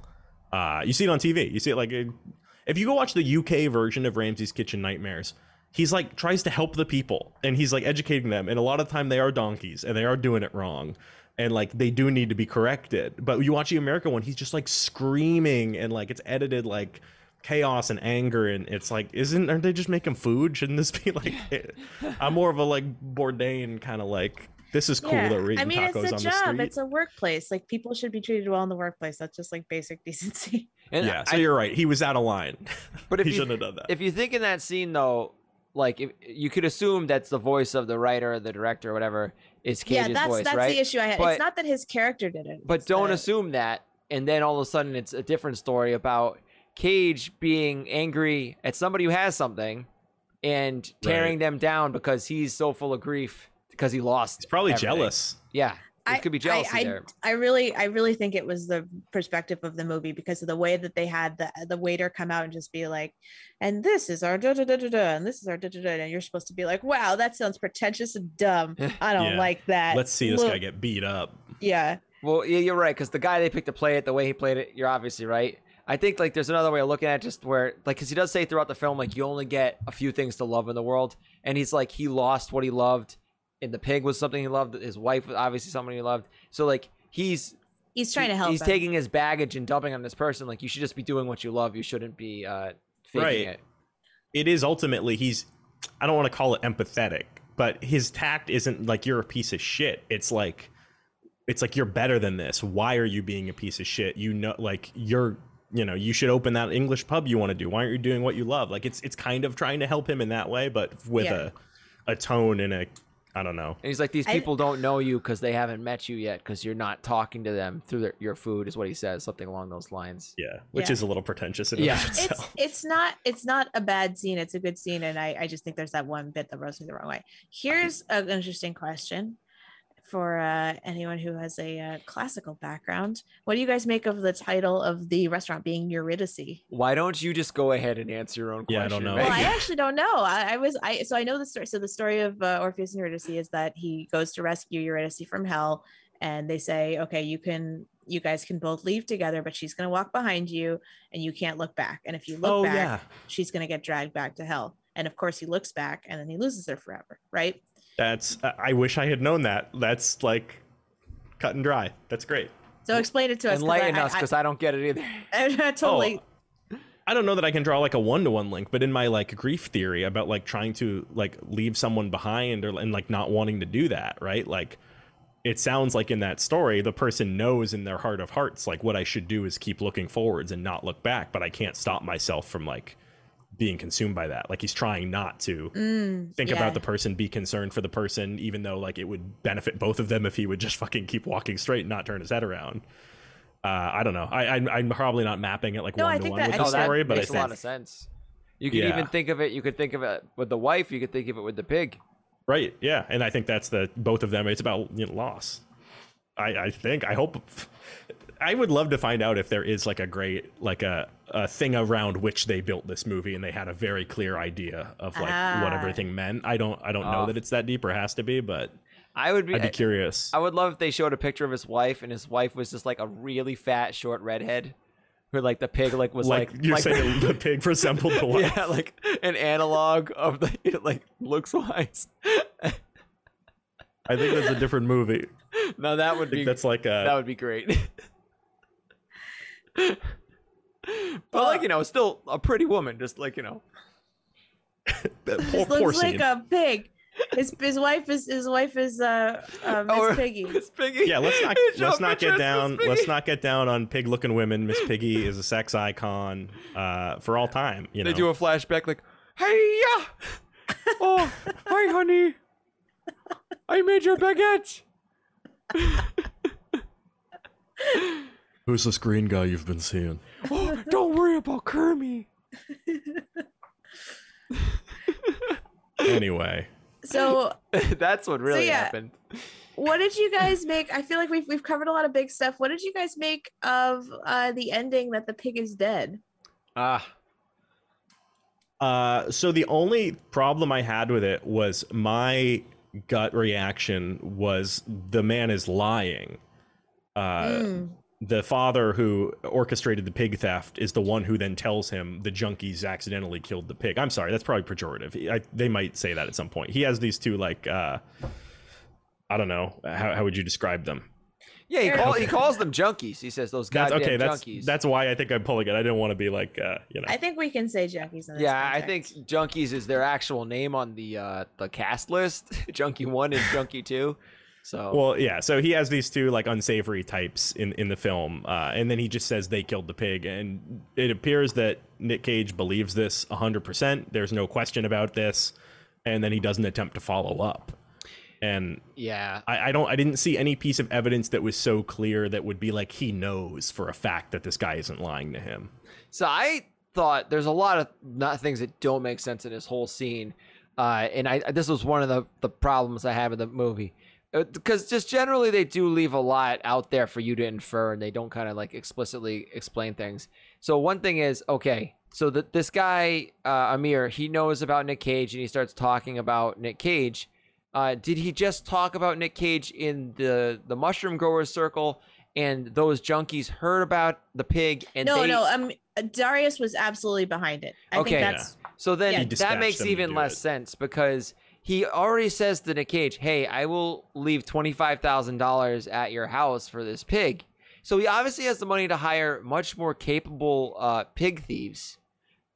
Uh, you see it on TV. You see it like it- if you go watch the UK version of Ramsay's Kitchen Nightmares, he's like tries to help the people and he's like educating them. And a lot of the time they are donkeys and they are doing it wrong. And like they do need to be corrected. But you watch the American one, he's just like screaming and like it's edited like chaos and anger and it's like isn't aren't they just making food shouldn't this be like i'm more of a like bourdain kind of like this is cool that we're eating I mean, tacos it's a on the job. street It's a workplace. Like people should be treated well in the workplace. That's just like basic decency. and yeah so you're right he was out of line But if he you- shouldn't have done that. If you think in that scene though, like if you could assume that's the voice of the writer, the director, or whatever is Cage's yeah, that's voice, that's right? the issue I had. But- it's not that his character did it. But don't that- assume that, and then all of a sudden it's a different story about Cage being angry at somebody who has something and tearing Right. them down because he's so full of grief because he lost. He's probably everything. jealous. Yeah, there I- could be jealousy I, I, there. I really, I really think it was the perspective of the movie because of the way that they had the the waiter come out and just be like, "And this is our da da da da da, and this is our da da da," and you're supposed to be like, "Wow, that sounds pretentious and dumb. I don't Yeah. like that." Let's see this Look- guy get beat up. Yeah, Well, yeah, you're right because the guy they picked to play it the way he played it, you're obviously right. I think like there's another way of looking at it, just where like because he does say throughout the film like you only get a few things to love in the world, and he's like he lost what he loved, and the pig was something he loved. His wife was obviously someone he loved. So like he's he's trying to help. He's him. taking his baggage and dumping on this person. Like you should just be doing what you love. You shouldn't be uh, faking Right. it. It is ultimately he's. I don't want to call it empathetic, but his tact isn't like you're a piece of shit. It's like, it's like you're better than this. Why are you being a piece of shit? You know, like you're. You know, you should open that English pub you want to do. Why aren't you doing what you love? Like it's it's kind of trying to help him in that way, but with Yeah. a a tone and a I don't know. And he's like, these I- people don't know you because they haven't met you yet because you're not talking to them through their, your food, is what he says, something along those lines. Yeah, which Yeah. is a little pretentious in Yeah. it's it's not it's not a bad scene it's a good scene and i i just think there's that one bit that rubs me the wrong way here's an interesting question for uh, anyone who has a uh, classical background what do you guys make of the title of the restaurant being eurydice Why don't you just go ahead and answer your own question? Yeah, I don't know. well i actually don't know I, I was i so i know the story so the story of uh, orpheus and eurydice is that he goes to rescue eurydice from hell and they say okay you can you guys can both leave together but she's going to walk behind you and you can't look back and if you look oh back yeah, she's going to get dragged back to hell. And of course, he looks back and then he loses her forever, right? That's. I- I wish I had known that. That's like cut and dry. That's great. So explain it to us. Enlighten I, us because I, don't get it either. I, I, totally. Oh, I don't know that I can draw like a one to one link, but in my like grief theory about like trying to like leave someone behind or and like not wanting to do that, right? Like it sounds like in that story, the person knows in their heart of hearts like what I should do is keep looking forwards and not look back, but I can't stop myself from like being consumed by that. Like he's trying not to Mm, think yeah. about the person, be concerned for the person, even though like it would benefit both of them if he would just fucking keep walking straight and not turn his head around. Uh, I don't know. I, I'm, I'm probably not mapping it like No, I one to think one that- with I the think that story, but I makes a lot of sense. You could Yeah. even think of it. You could think of it with the wife. You could think of it with the pig. right, yeah, and I think that's the both of them. It's about you know, loss. I, I think. I hope. I would love to find out if there is like a great like a, a thing around which they built this movie and they had a very clear idea of like what Ah. everything meant. I don't I don't know Oh. that it's that deep or has to be, but I would be. I'd be curious. I would love if they showed a picture of his wife, and his wife was just like a really fat, short redhead, who like the pig like was like, like you're like, saying the pig resembled the wife. yeah, like an analog of the like looks wise. I think that's a different movie. no, that would be that's like that would be great. But like you know, still a pretty woman, just like you know. poor, This poor looks scene. like a pig. His his wife is his wife is uh, uh Miss Or- Piggy. Miss Piggy. yeah, let's not Show let's not get down let's not get down on pig looking women. Miss Piggy is a sex icon uh, for all time. You know, They do a flashback like, "Hey, yeah, oh, hi, honey, I made your baguette." Who's this green guy you've been seeing? Oh, don't worry about Kermie. Anyway, So That's what really yeah. happened. what did you guys make? I feel like we've we've covered a lot of big stuff. What did you guys make of uh the ending that the pig is dead? Ah, uh, so the only problem I had with it was my gut reaction was the man is lying. Uh, Mm. The father who orchestrated the pig theft is the one who then tells him the junkies accidentally killed the pig. I'm sorry, that's probably pejorative. I, they might say that at some point. He has these two like uh, I don't know how, how would you describe them. yeah. He, call, he calls them junkies. He says those That's goddamn okay. That's junkies. that's why I think I'm pulling it. I didn't want to be like uh, you know. I think we can say junkies in this yeah, I think junkies is their actual name on the uh, the cast list. Junkie one and Junkie two. So Well, yeah. So he has these two like unsavory types in in the film, uh, and then he just says they killed the pig, and it appears that Nick Cage believes this hundred percent. There's no question about this, and then he doesn't attempt to follow up. And yeah, I, I don't, I didn't see any piece of evidence that was so clear that would be like he knows for a fact that this guy isn't lying to him. So I thought there's a lot of not things that don't make sense in this whole scene, uh, and I this was one of the the problems I have with the movie because just generally they do leave a lot out there for you to infer, and they don't kind of like explicitly explain things. So one thing is okay. So that this guy uh, Amir, he knows about Nick Cage, and he starts talking about Nick Cage. Uh, did he just talk about Nick Cage in the the mushroom growers circle? And those junkies heard about the pig, and no, they, no. Um, Darius was absolutely behind it. I Okay. think that's So then Yeah. That makes even less it. sense because he already says to Nick Cage, "Hey, I will leave twenty five thousand dollars at your house for this pig." So he obviously has the money to hire much more capable uh, pig thieves,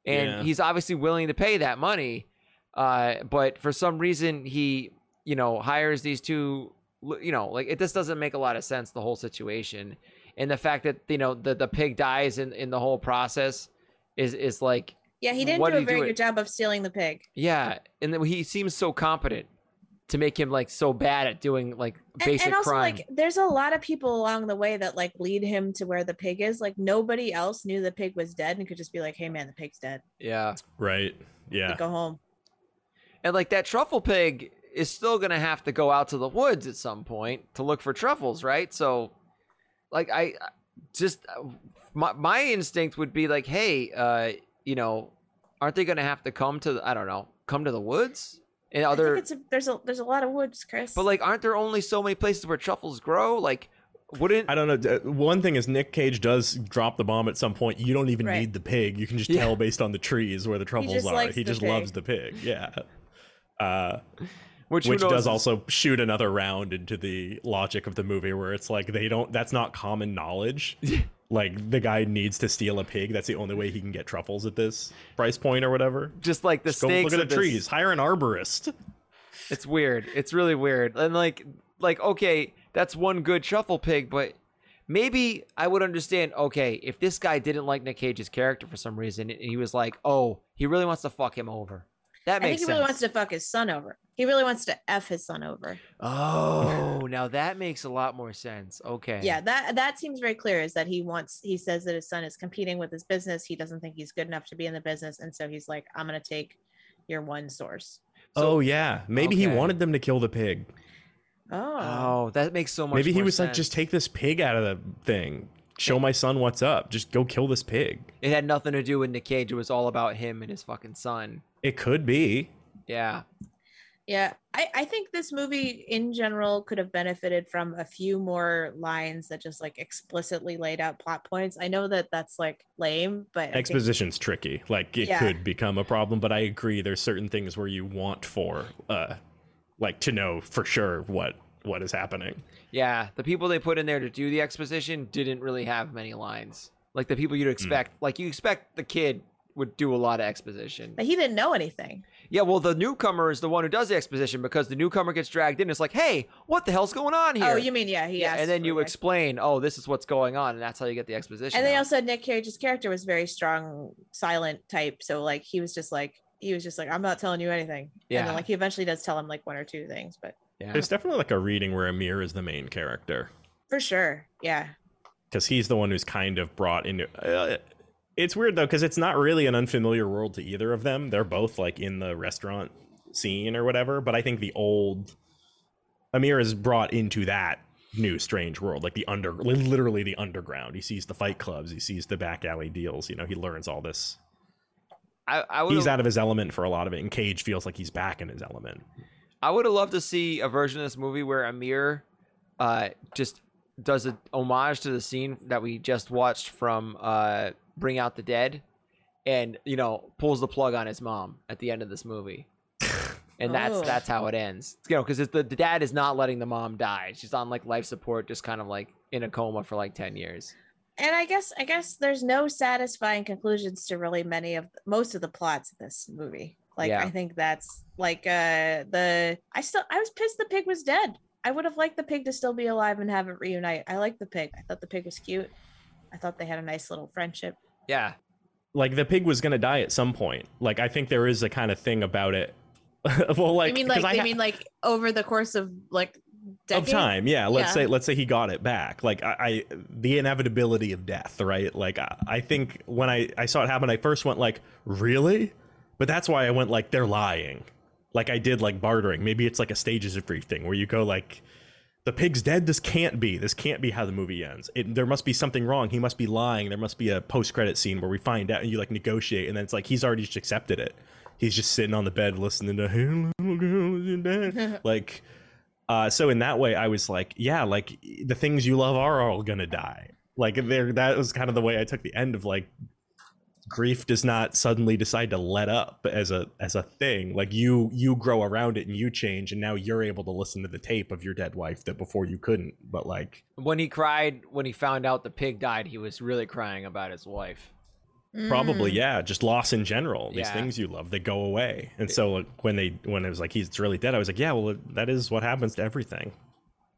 and Yeah. he's obviously willing to pay that money. Uh, but for some reason, he you know hires these two. You know, like it just doesn't make a lot of sense the whole situation, and the fact that you know the the pig dies in in the whole process is is like yeah. He didn't What do do a you very do it- good job of stealing the pig. yeah, and then he seems so competent to make him like so bad at doing like And- basic and, also crime. like there's a lot of people along the way that like lead him to where the pig is like nobody else knew the pig was dead and could just be like hey man the pig's dead yeah, Right? Yeah. go home and like that truffle pig is still gonna have to go out to the woods at some point to look for truffles, right? So, like I I- just my my instinct would be like, hey, uh, you know, aren't they gonna have to come to I don't know, come to the woods and other think it's a, there's a there's a lot of woods chris But like, aren't there only so many places where truffles grow? Like, wouldn't I don't know. uh, One thing is Nick Cage does drop the bomb at some point. You don't even Right. need the pig. You can just Yeah. tell based on the trees where the truffles just are. He the just pig. loves the pig. Yeah. Uh, which, which does is- also shoot another round into the logic of the movie where it's like they don't that's not common knowledge like the guy needs to steal a pig that's the only way he can get truffles at this price point or whatever just like the Just go stakes look at the this- trees hire an arborist It's weird. It's really weird. And like like okay, that's one good truffle pig, but maybe I would understand, okay, if this guy didn't like Nick Cage's character for some reason and he was like, "Oh, he really wants to fuck him over." That i think he sense. really wants to fuck his son over. He really wants to f his son over. Oh, now that makes a lot more sense. Okay. yeah that that seems very clear is that he wants he says that his son is competing with his business. He doesn't think he's good enough to be in the business. And so he's like i'm gonna take your one source. Oh yeah. Maybe he wanted them to kill the pig. Oh. Oh, that makes so much maybe he more was like just take this pig out of the thing show my son what's up just go kill this pig It had nothing to do with Nick Cage. It was all about him and his fucking son. it could be Yeah. Yeah, I, I think this movie in general could have benefited from a few more lines that just like explicitly laid out plot points. I know that that's like lame, but I think- exposition's tricky like it Yeah. could become a problem but i agree there's certain things where you want for uh like to know for sure what what is happening Yeah, the people they put in there to do the exposition didn't really have many lines. Like the people you'd hmm. expect, like you expect the kid would do a lot of exposition. but he didn't know anything. Yeah, well, the newcomer is the one who does the exposition because the newcomer gets dragged in. It's like, hey, what the hell's going on here? Oh, you mean yeah, he yeah, asked and then you the- explain, oh, this is what's going on, and that's how you get the exposition. And they out. also said Nick Cage's character was very strong, silent type. So like he was just like he was just like I'm not telling you anything. And Yeah. then like he eventually does tell him like one or two things, but yeah. there's definitely like a reading where amir is the main character. For sure, yeah. because he's the one who's kind of brought into uh, it's weird though because it's not really an unfamiliar world to either of them. They're both like in the restaurant scene or whatever but i think the old amir is brought into that new strange world like the under literally the underground. He sees the fight clubs. He sees the back alley deals. You know he learns all this. I, I he's out of his element for a lot of it and cage feels like he's back in his element I would have loved to see a version of this movie where Amir uh, just does a homage to the scene that we just watched from uh, Bring Out the Dead, and you know pulls the plug on his mom at the end of this movie, and that's Oh. that's how it ends. You know, because the, the dad is not letting the mom die; she's on like life support, just kind of like in a coma for like ten years. And I guess I guess there's no satisfying conclusions to really many of most of the plots of this movie. Like Yeah. I think that's like uh the I still I was pissed the pig was dead. I would have liked the pig to still be alive and have it reunite. I like the pig. I thought the pig was cute. I thought they had a nice little friendship. Yeah. like the pig was gonna die at some point. Like I think there is a kind of thing about it. well, like you mean 'cause like I you ha- mean like over the course of like of time, yeah. Let's Yeah. say let's say he got it back. Like I, I the inevitability of death, right? Like I, I think when I I saw it happen, I first went like, really? But that's why I went like they're lying. Like I did like bartering. Maybe it's like a stages of grief thing where you go like. The pig's dead. This can't be. This can't be how the movie ends. It, there must be something wrong. He must be lying. There must be a post-credit scene where we find out and you like negotiate, and then it's like he's already just accepted it. He's just sitting on the bed listening to "Hey, little girl, is you dead?" like uh, so in that way, I was like, yeah, like the things you love are all gonna die. Like there, that was kind of the way I took the end of like grief does not suddenly decide to let up as a as a thing. Like you you grow around it and you change, and now you're able to listen to the tape of your dead wife that before you couldn't. But like, When he cried when he found out the pig died, he was really crying about his wife. probably Mm. yeah, just loss in general. These Yeah. things you love, they go away. And so like, when they when it was like he's really dead, I was like, yeah, well that is what happens to everything.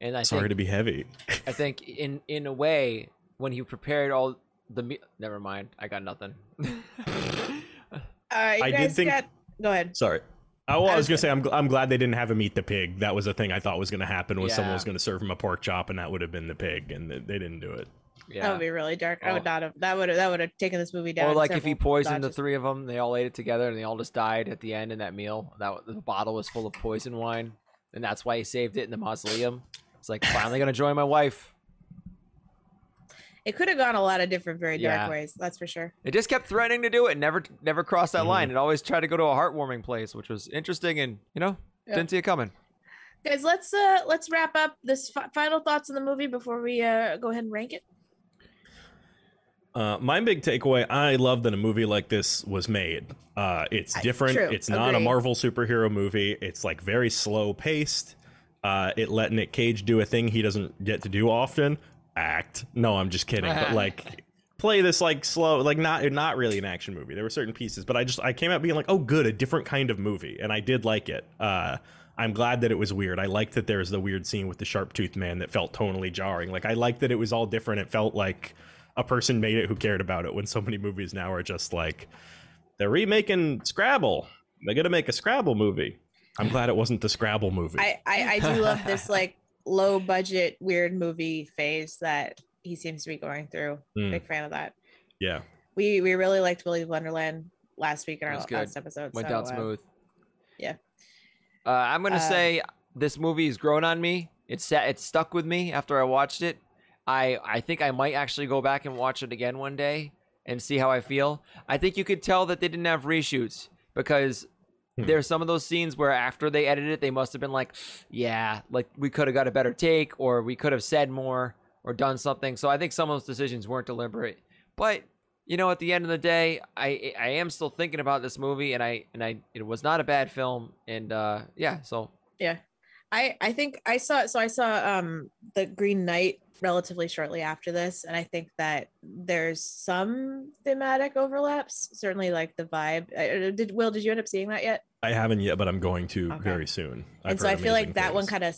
And I Sorry think to be heavy. I think in in a way when he prepared all the me- never mind, I got nothing. Uh, you I did think- got go ahead. Sorry. Oh, well, I I was was gonna say I'm, gl- I'm glad they didn't have him eat the pig. That was the thing I thought was gonna happen was someone Yeah. was gonna serve him a pork chop and that would have been the pig, and they, they didn't do it. That yeah. would be really dark. I would not have. That would have. That would have taken this movie down. Or like if he several poisoned the notches. three of them, they all ate it together and they all just died at the end in that meal. That the bottle was full of poison wine, and that's why he saved it in the mausoleum. It's like finally gonna join my wife. It could have gone a lot of different, very dark Yeah. ways. That's for sure. It just kept threatening to do it, never never crossed that Mhm. line. It always tried to go to a heartwarming place, which was interesting and you know Yeah. didn't see it coming. Guys, let's uh let's wrap up this fi- final thoughts on the movie before we uh go ahead and rank it. Uh, my big takeaway: I love that a movie like this was made. Uh, it's different. true. It's not a Marvel superhero movie. It's like very slow paced. Uh, it let Nick Cage do a thing he doesn't get to do often. Act. No, I'm just kidding. but like, play this like slow, like not not really an action movie. There were certain pieces, but I just I came out being like, oh, good, a different kind of movie, and I did like it. Uh, I'm glad that it was weird. I liked that there was the weird scene with the sharp tooth man that felt tonally jarring. Like I liked that it was all different. It felt like a person made it who cared about it. When so many movies now are just like they're remaking Scrabble. They're gonna make a Scrabble movie. I'm glad it wasn't the Scrabble movie. I I, I do love this like low budget weird movie phase that he seems to be going through. Mm. Big fan of that. yeah. We we really liked Willy Wonderland last week in our good. last episode. Went so, down uh, smooth. yeah. Uh, I'm gonna Uh, say this movie has grown on me. It's sa- it stuck with me after I watched it. I I think I might actually go back and watch it again one day and see how I feel. I think you could tell that they didn't have reshoots because Hmm. there's some of those scenes where after they edited it, they must have been like, yeah, like we could have got a better take or we could have said more or done something. So I think some of those decisions weren't deliberate. But you know, at the end of the day, I I am still thinking about this movie, and I and I it was not a bad film, and uh yeah, so Yeah. I I think I saw so I saw um the Green Knight relatively shortly after this and I think that there's some thematic overlaps certainly like the vibe uh, did Will did you end up seeing that yet I haven't yet, but I'm going to Okay. very soon. I've and so I feel like that one kind of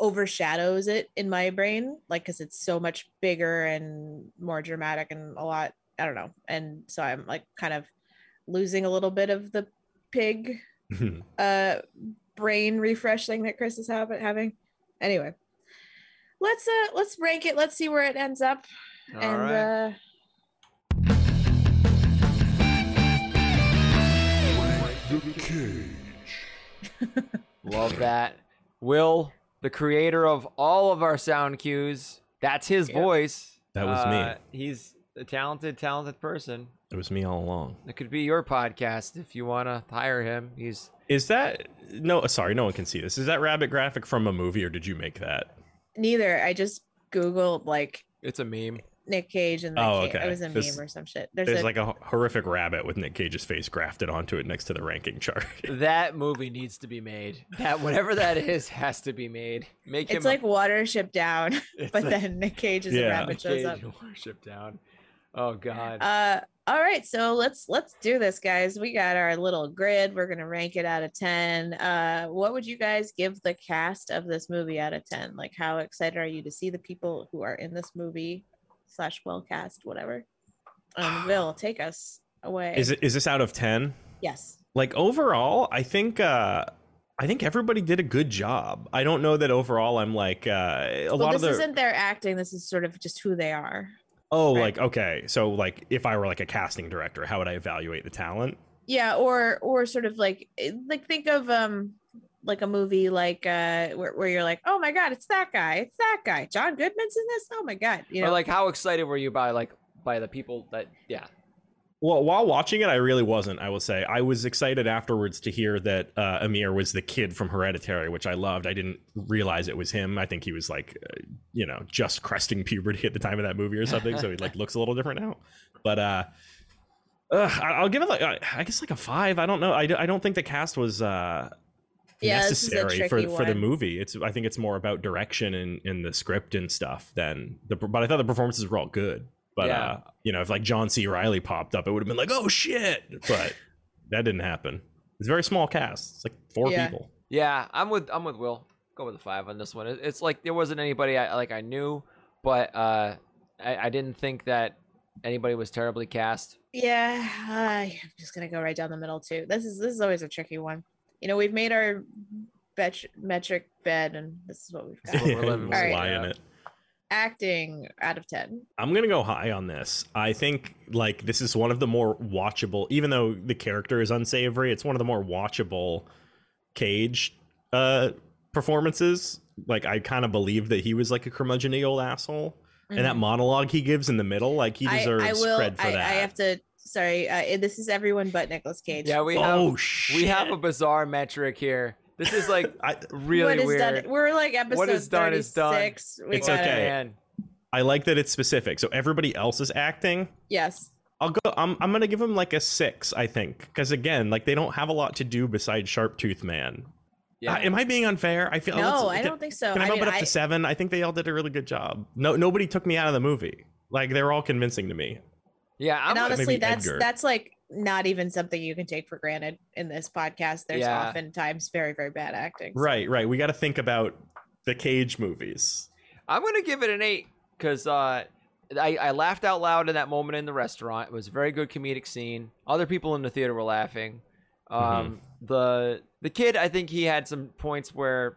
overshadows it in my brain like because it's so much bigger and more dramatic and a lot I don't know and so I'm like kind of losing a little bit of the pig uh brain refresh thing that Chris is have, having. Anyway, let's uh let's rank it. Let's see where it ends up. all and right. uh Love that. Will, the creator of all of our sound cues, that's his Yep. voice. That was me. Uh, He's a talented, talented person. It was me all along. It could be your podcast if you want to hire him. He's Is that no? Sorry, no one can see this. Is that rabbit graphic from a movie, or did you make that? neither. I just googled like it's a meme. Nick Cage and the Oh, Ca- okay. it was a This- meme or some shit. There's, There's a like a horrific rabbit with Nick Cage's face grafted onto it next to the ranking chart. That movie needs to be made. That whatever that is has to be made. Make it's him. like Watership Down, but like then Nick Cage as a Yeah. rabbit shows Cage up. worship down. Oh God. Uh All right, so let's let's do this, guys. We got our little grid. We're gonna rank it out of ten. Uh, what would you guys give the cast of this movie out of ten? Like, how excited are you to see the people who are in this movie slash well cast, whatever? Um, Will take us away. Is it is this out of ten? Yes. Like overall, I think uh I think everybody did a good job. I don't know that overall I'm like uh a Well, lot this of the isn't their acting. This is sort of just who they are. Oh, right. like okay. So like if I were like a casting director, how would I evaluate the talent? Yeah, or or sort of like eh, like think of um like a movie like uh where, where you're like, oh my god, it's that guy, it's that guy. John Goodman's in this. Oh my god, you or know, like how excited were you by like by the people that yeah Well, while watching it, I really wasn't. I will say I was excited afterwards to hear that uh, Amir was the kid from Hereditary, which I loved. I didn't realize it was him. I think he was like, uh, you know, just cresting puberty at the time of that movie or something, so he like looks a little different now. But uh, I'll give it like I guess like a five. I don't know. I, I don't think the cast was uh Yeah, this is a necessary for tricky for the movie. It's I think it's more about direction and, and the script and stuff than the. But I thought the performances were all good. But Yeah. uh, you know, if like John C. Reilly popped up, it would have been like, oh shit. But that didn't happen. It's a very small cast. It's like four Yeah. people. yeah i'm with i'm with will go with a five on this one it's like there wasn't anybody I, like i knew but uh I, I didn't think that anybody was terribly cast yeah, I'm just gonna go right down the middle too. This is this is always a tricky one. You know, we've made our bet- metric bed, and this is what we've got. what we're living Just with, lie yeah. in it. Acting out of ten. I'm gonna go high on this. I think like this is one of the more watchable, even though the character is unsavory, it's one of the more watchable Cage uh performances. Like I kind of believe that he was like a curmudgeon old asshole. And that Mhm. monologue he gives in the middle, like he I, deserves I will. cred for I, that. I have to. Sorry, uh, this is everyone but Nicolas Cage. yeah we have oh shit! we have a bizarre metric here this is like I, really what is weird done? We're like episode What is done is done. 36. We It's got okay. man. I like that it's specific. So everybody else is acting. Yes. I'll go. I'm. I'm gonna give him like a six. I think because again, like they don't have a lot to do besides Sharp Tooth Man. yeah Uh, am I being unfair? I feel. No, let's- I don't think so. Can I, I bump mean, it up I- to seven? I think they all did a really good job. No, nobody took me out of the movie. Like they were all convincing to me. yeah i'm and honestly, that's Edgar. that's like not even something you can take for granted in this podcast. There's Yeah. oftentimes very very bad acting. so- Right, right. We got to think about the Cage movies. I'm gonna give it an eight because uh, I, I laughed out loud in that moment in the restaurant. It was a very good comedic scene. Other people in the theater were laughing. Um, Mm-hmm. The the kid, I think he had some points where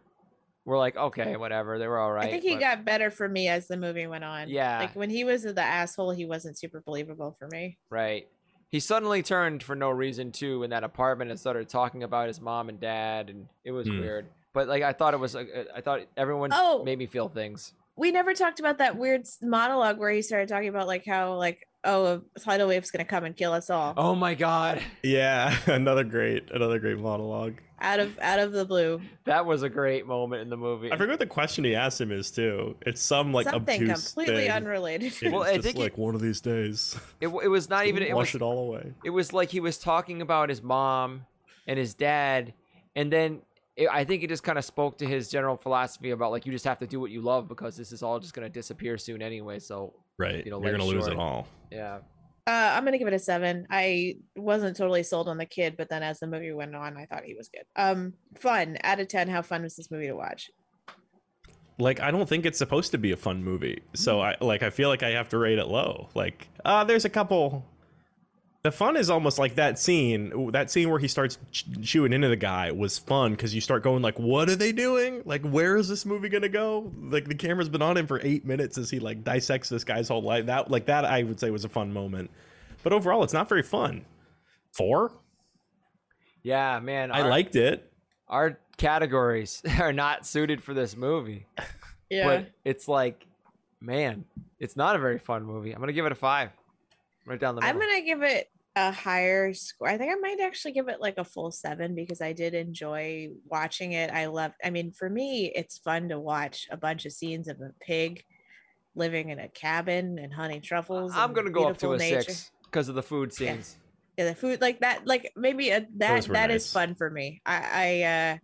we're like, okay, whatever, they were all right. I think he but- got better for me as the movie went on. Yeah. Like when he was the asshole, he wasn't super believable for me. right. He suddenly turned for no reason too in that apartment and started talking about his mom and dad, and it was Hmm. weird. But like, I thought it was, uh, I thought everyone Oh. made me feel things. We never talked about that weird monologue where he started talking about like how like oh a tidal wave's gonna come and kill us all Oh my god, Yeah, another great, another great monologue. Out of out of the blue. that was a great moment in the movie. I forget what the question he asked him is too. It's some like Something obtuse completely thing. unrelated. It Well, was I just think it- like one of these days. It, it was not even. It was wash it all away. it was like he was talking about his mom and his dad and then it, i think it just kind of spoke to his general philosophy about like you just have to do what you love because this is all just going to disappear soon anyway so Right, You know, you're gonna lose it all. yeah Uh, I'm gonna give it a seven. I wasn't totally sold on the kid, but then as the movie went on, I thought he was good. Um, fun out of ten. How fun was this movie to watch? Like I don't think it's supposed to be a fun movie, Mm-hmm. so I like I feel like I have to rate it low. Like, uh, there's a couple. The fun is almost like that scene. That scene where he starts ch- chewing into the guy was fun because you start going like, "What are they doing? Like, where is this movie gonna go?" Like the camera's been on him for eight minutes as he like dissects this guy's whole life. That like that I would say was a fun moment, but overall it's not very fun. Four, yeah man I our, liked it. our categories are not suited for this movie Yeah, but it's like man it's not a very fun movie i'm gonna give it a five right down the I'm gonna give it a higher score. I think I might actually give it like a full seven because I did enjoy watching it. I love. I mean, for me, it's fun to watch a bunch of scenes of a pig living in a cabin and hunting truffles. i'm gonna go up to beautiful a nature. six because of the food scenes Yeah, the food like that, like maybe a, that Those were that is fun for me. I, I uh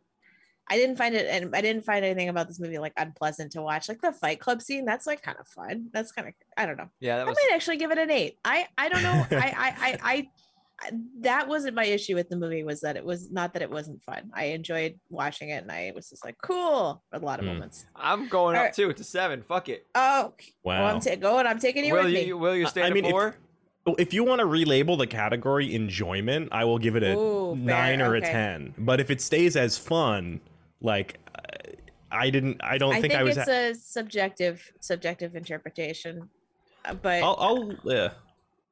I didn't find it, and I didn't find anything about this movie like unpleasant to watch. Like the Fight Club scene, that's like kind of fun. That's kind of I don't know. Yeah, that I might actually give it an eight. I I don't know. I, I I I that wasn't my issue with the movie. Was that it was not that it wasn't fun. I enjoyed watching it, and I was just like cool. A lot of Hmm. moments. I'm going up Alright. too to seven. Fuck it. Oh, Wow. well, I'm ta- going. I'm taking you Will with you, me. will you I- stay I mean, if- four? Well, If you want to relabel the category enjoyment, I will give it a Ooh, fair, nine or okay. a ten. But if it stays as fun, like uh, I didn't, I don't think I think, think, I was. it's a subjective subjective interpretation, uh, but I'll, I'll, yeah,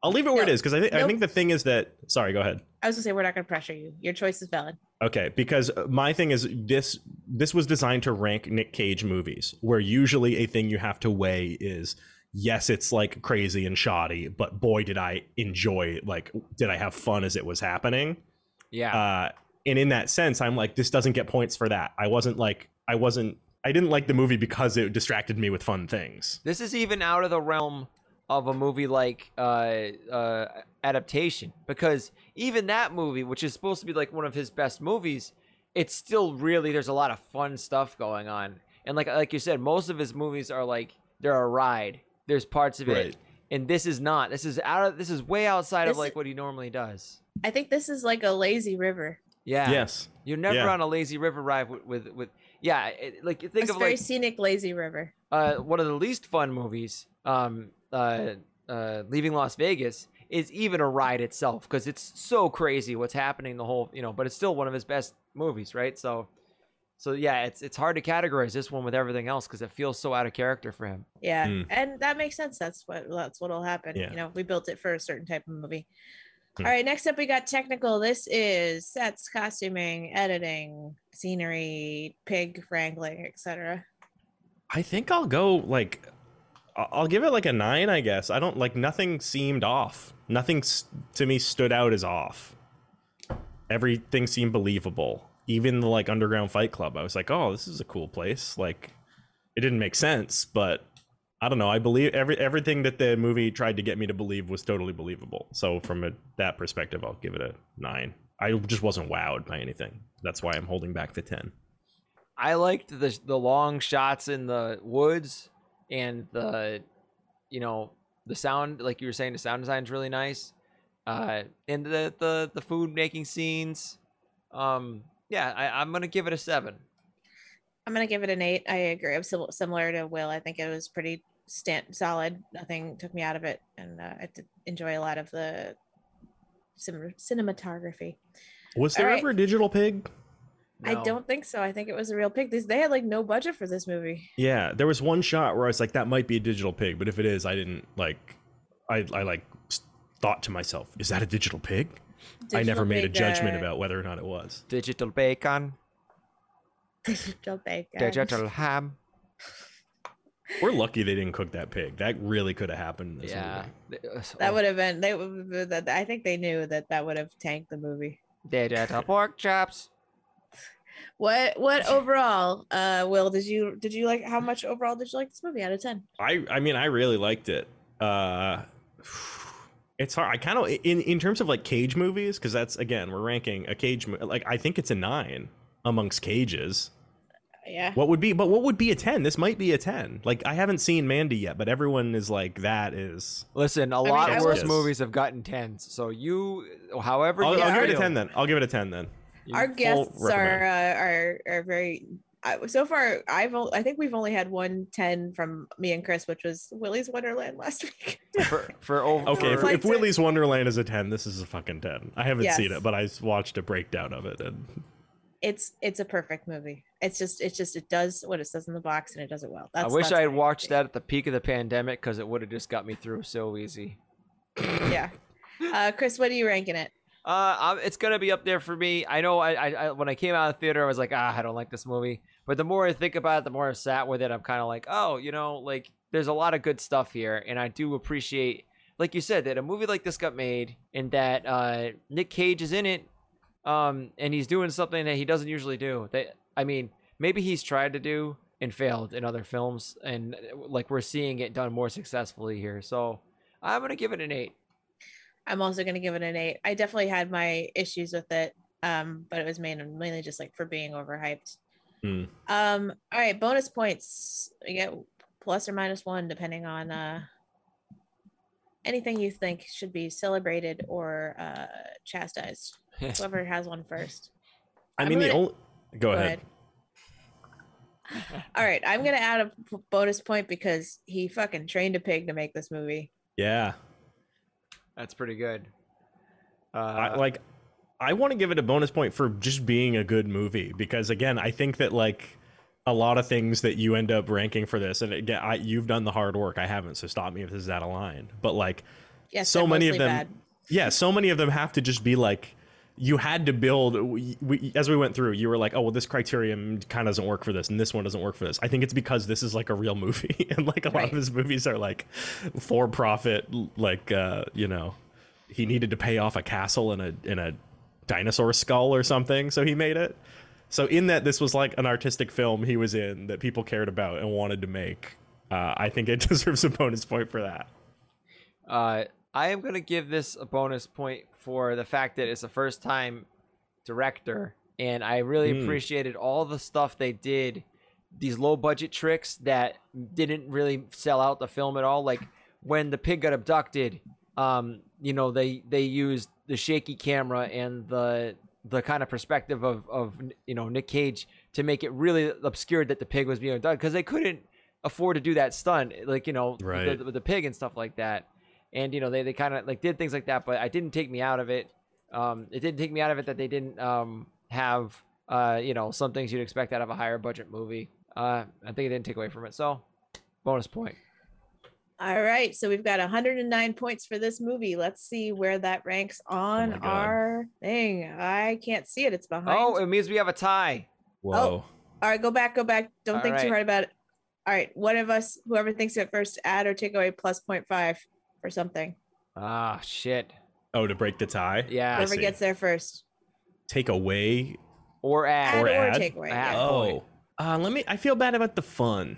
I'll leave it where it No, is because I think I think the thing is that. Sorry, go ahead. I was gonna say we're not gonna pressure you. Your choice is valid. Okay, because my thing is this this was designed to rank Nick Cage movies, where usually a thing you have to weigh is yes, it's like crazy and shoddy, but boy did I enjoy like did I have fun as it was happening. Yeah. Uh and in that sense, I'm like, this doesn't get points for that. I wasn't like I wasn't I didn't like the movie because it distracted me with fun things. This is even out of the realm of a movie like uh, uh, adaptation because even that movie, which is supposed to be like one of his best movies, it's still really there's a lot of fun stuff going on. And like like you said, most of his movies are like they're a ride. There's parts of it, and this is not. This is out of this is way outside of like what he normally does. I think this is like a lazy river. Yeah. Yes. You're never Yeah. on a lazy river ride with with, with yeah. It, like think it's of very like scenic lazy river. uh, one of the least fun movies, um, uh, uh, Leaving Las Vegas, is even a ride itself because it's so crazy what's happening the whole, you know. But it's still one of his best movies, right? So, so yeah, it's it's hard to categorize this one with everything else because it feels so out of character for him. Yeah, Mm. and that makes sense. That's what that's what'll happen. Yeah. You know, we built it for a certain type of movie. Hmm. All right, next up we got technical. This is sets, costuming, editing, scenery, pig wrangling, etc. I think I'll go like I'll give it like a 9, I guess. I don't like nothing seemed off. Nothing to me stood out as off. Everything seemed believable. Even the like underground fight club. I was like, "Oh, this is a cool place." Like it didn't make sense, but I don't know. I believe every everything that the movie tried to get me to believe was totally believable. So from a, that perspective, I'll give it a 9. I just wasn't wowed by anything. That's why I'm holding back the 10. I liked the the long shots in the woods and the, you know, the sound like you were saying the sound design's really nice, uh, and the the the food making scenes, um, yeah, I, I'm gonna give it a seven. I'm gonna give it an eight. I agree. I'm similar to Will. I think it was pretty stand solid. Nothing took me out of it, and uh, I did enjoy a lot of the cin- cinematography. Was there All right. ever a digital pig? I don't think so. I think it was a real pig. This they had like no budget for this movie. Yeah, there was one shot where I was like, "That might be a digital pig," but if it is, I didn't like. I I like thought to myself, "Is that a digital pig?" I never Digital made a judgment uh, about whether or not it was. Digital bacon, digital pig. uh, digital ham. We're lucky they didn't cook that pig. That really could have happened. In this Yeah, movie. That would have been. They that- I think they knew that that would have tanked the movie. digital pork chops. What? What overall? Uh, Will, did you did you like how much overall did you like this movie out of ten? I I mean, I really liked it. Uh, it's hard. I kind of in in terms of like cage movies because that's again we're ranking a cage like I think it's a nine amongst cages. Yeah. What would be, but what would be a 10? This might be a 10. Like, I haven't seen Mandy yet, but everyone is like, that is. Listen, a mean, lot I worse will- movies have gotten tens. So you, however, I'll, you I'll give it a feel, 10 then. I'll give it a 10 then. you- Our guests are uh, are are very. I so far, I've o- I think we've only had one ten from me and Chris, which was Willy's Wonderland last week. for for over. Okay, if, for- if Willy's Wonderland is a 10, this is a fucking 10. I haven't seen it, but I watched a breakdown of it. And it's it's a perfect movie. It's just it's just it does what it says in the box and it does it well. That's, I wish I had watched that at the peak of the pandemic because it would have just got me through so easy. Yeah. Uh, Chris, what are you ranking it? Uh, I'm, it's gonna be up there for me. I know. I, I, I when I came out of the theater, I was like, ah, I don't like this movie. But the more I think about it, the more I sat with it. I'm kind of like, oh, you know, like there's a lot of good stuff here, and I do appreciate, like you said, that a movie like this got made, and that uh, Nick Cage is in it, um, and he's doing something that he doesn't usually do. That I mean, maybe he's tried to do and failed in other films, and like we're seeing it done more successfully here. So I'm gonna give it an eight. I'm also going to give it an eight. I definitely had my issues with it, um, but it was mainly mainly just like for being overhyped. Hmm. Um, all right, bonus points. We get plus or minus one depending on uh anything you think should be celebrated or uh chastised. Whoever has one first. I mean, the gonna- only. Go, ahead. All right, I'm gonna add a p- bonus point because he fucking trained a pig to make this movie. Yeah. That's pretty good. Uh, I, like I want to give it a bonus point for just being a good movie because again, I think that like a lot of things that you end up ranking for this, and again, I, you've done the hard work. I haven't, so stop me if this is out of line. But like, Yes, so many of them, bad. yeah, so many of them have to just be like. You had to build we, we, as we went through. You were like, "Oh, well, this criterion kind of doesn't work for this, and this one doesn't work for this." I think it's because this is like a real movie, and like a lot of his movies are like for profit. Like, uh, you know, he needed to pay off a castle in a in a dinosaur skull or something, so he made it. So in that this was like an artistic film he was in that people cared about and wanted to make. Uh, I think it deserves a bonus point for that. Uh, I am gonna give this a bonus point for the fact that it's a first time director, and I really Hmm. appreciated all the stuff they did, these low budget tricks that didn't really sell out the film at all. Like when the pig got abducted, um, you know, they they used the shaky camera and the the kind of perspective of of you know Nick Cage to make it really obscured that the pig was being abducted because they couldn't afford to do that stunt, like you know, Right. the, with the pig and stuff like that and you know they, they kind of like did things like that but i didn't take me out of it um it didn't take me out of it that they didn't um have uh you know some things you'd expect out of a higher budget movie uh i think it didn't take away from it so bonus point All right, so we've got 109 points for this movie. Let's see where that ranks on my God. our thing. I can't see it. It's behind. oh it means we have a tie Whoa. All right, go back, go back. Don't All think too hard about it. All right, one of us, whoever thinks it first, add or take away plus 0.5 or something. ah shit Oh, to break the tie. yeah Whoever see. gets there first. Take away. or add Add Or or, add? take away. Add. yeah. point. Oh, uh, let me. I feel bad about the fun.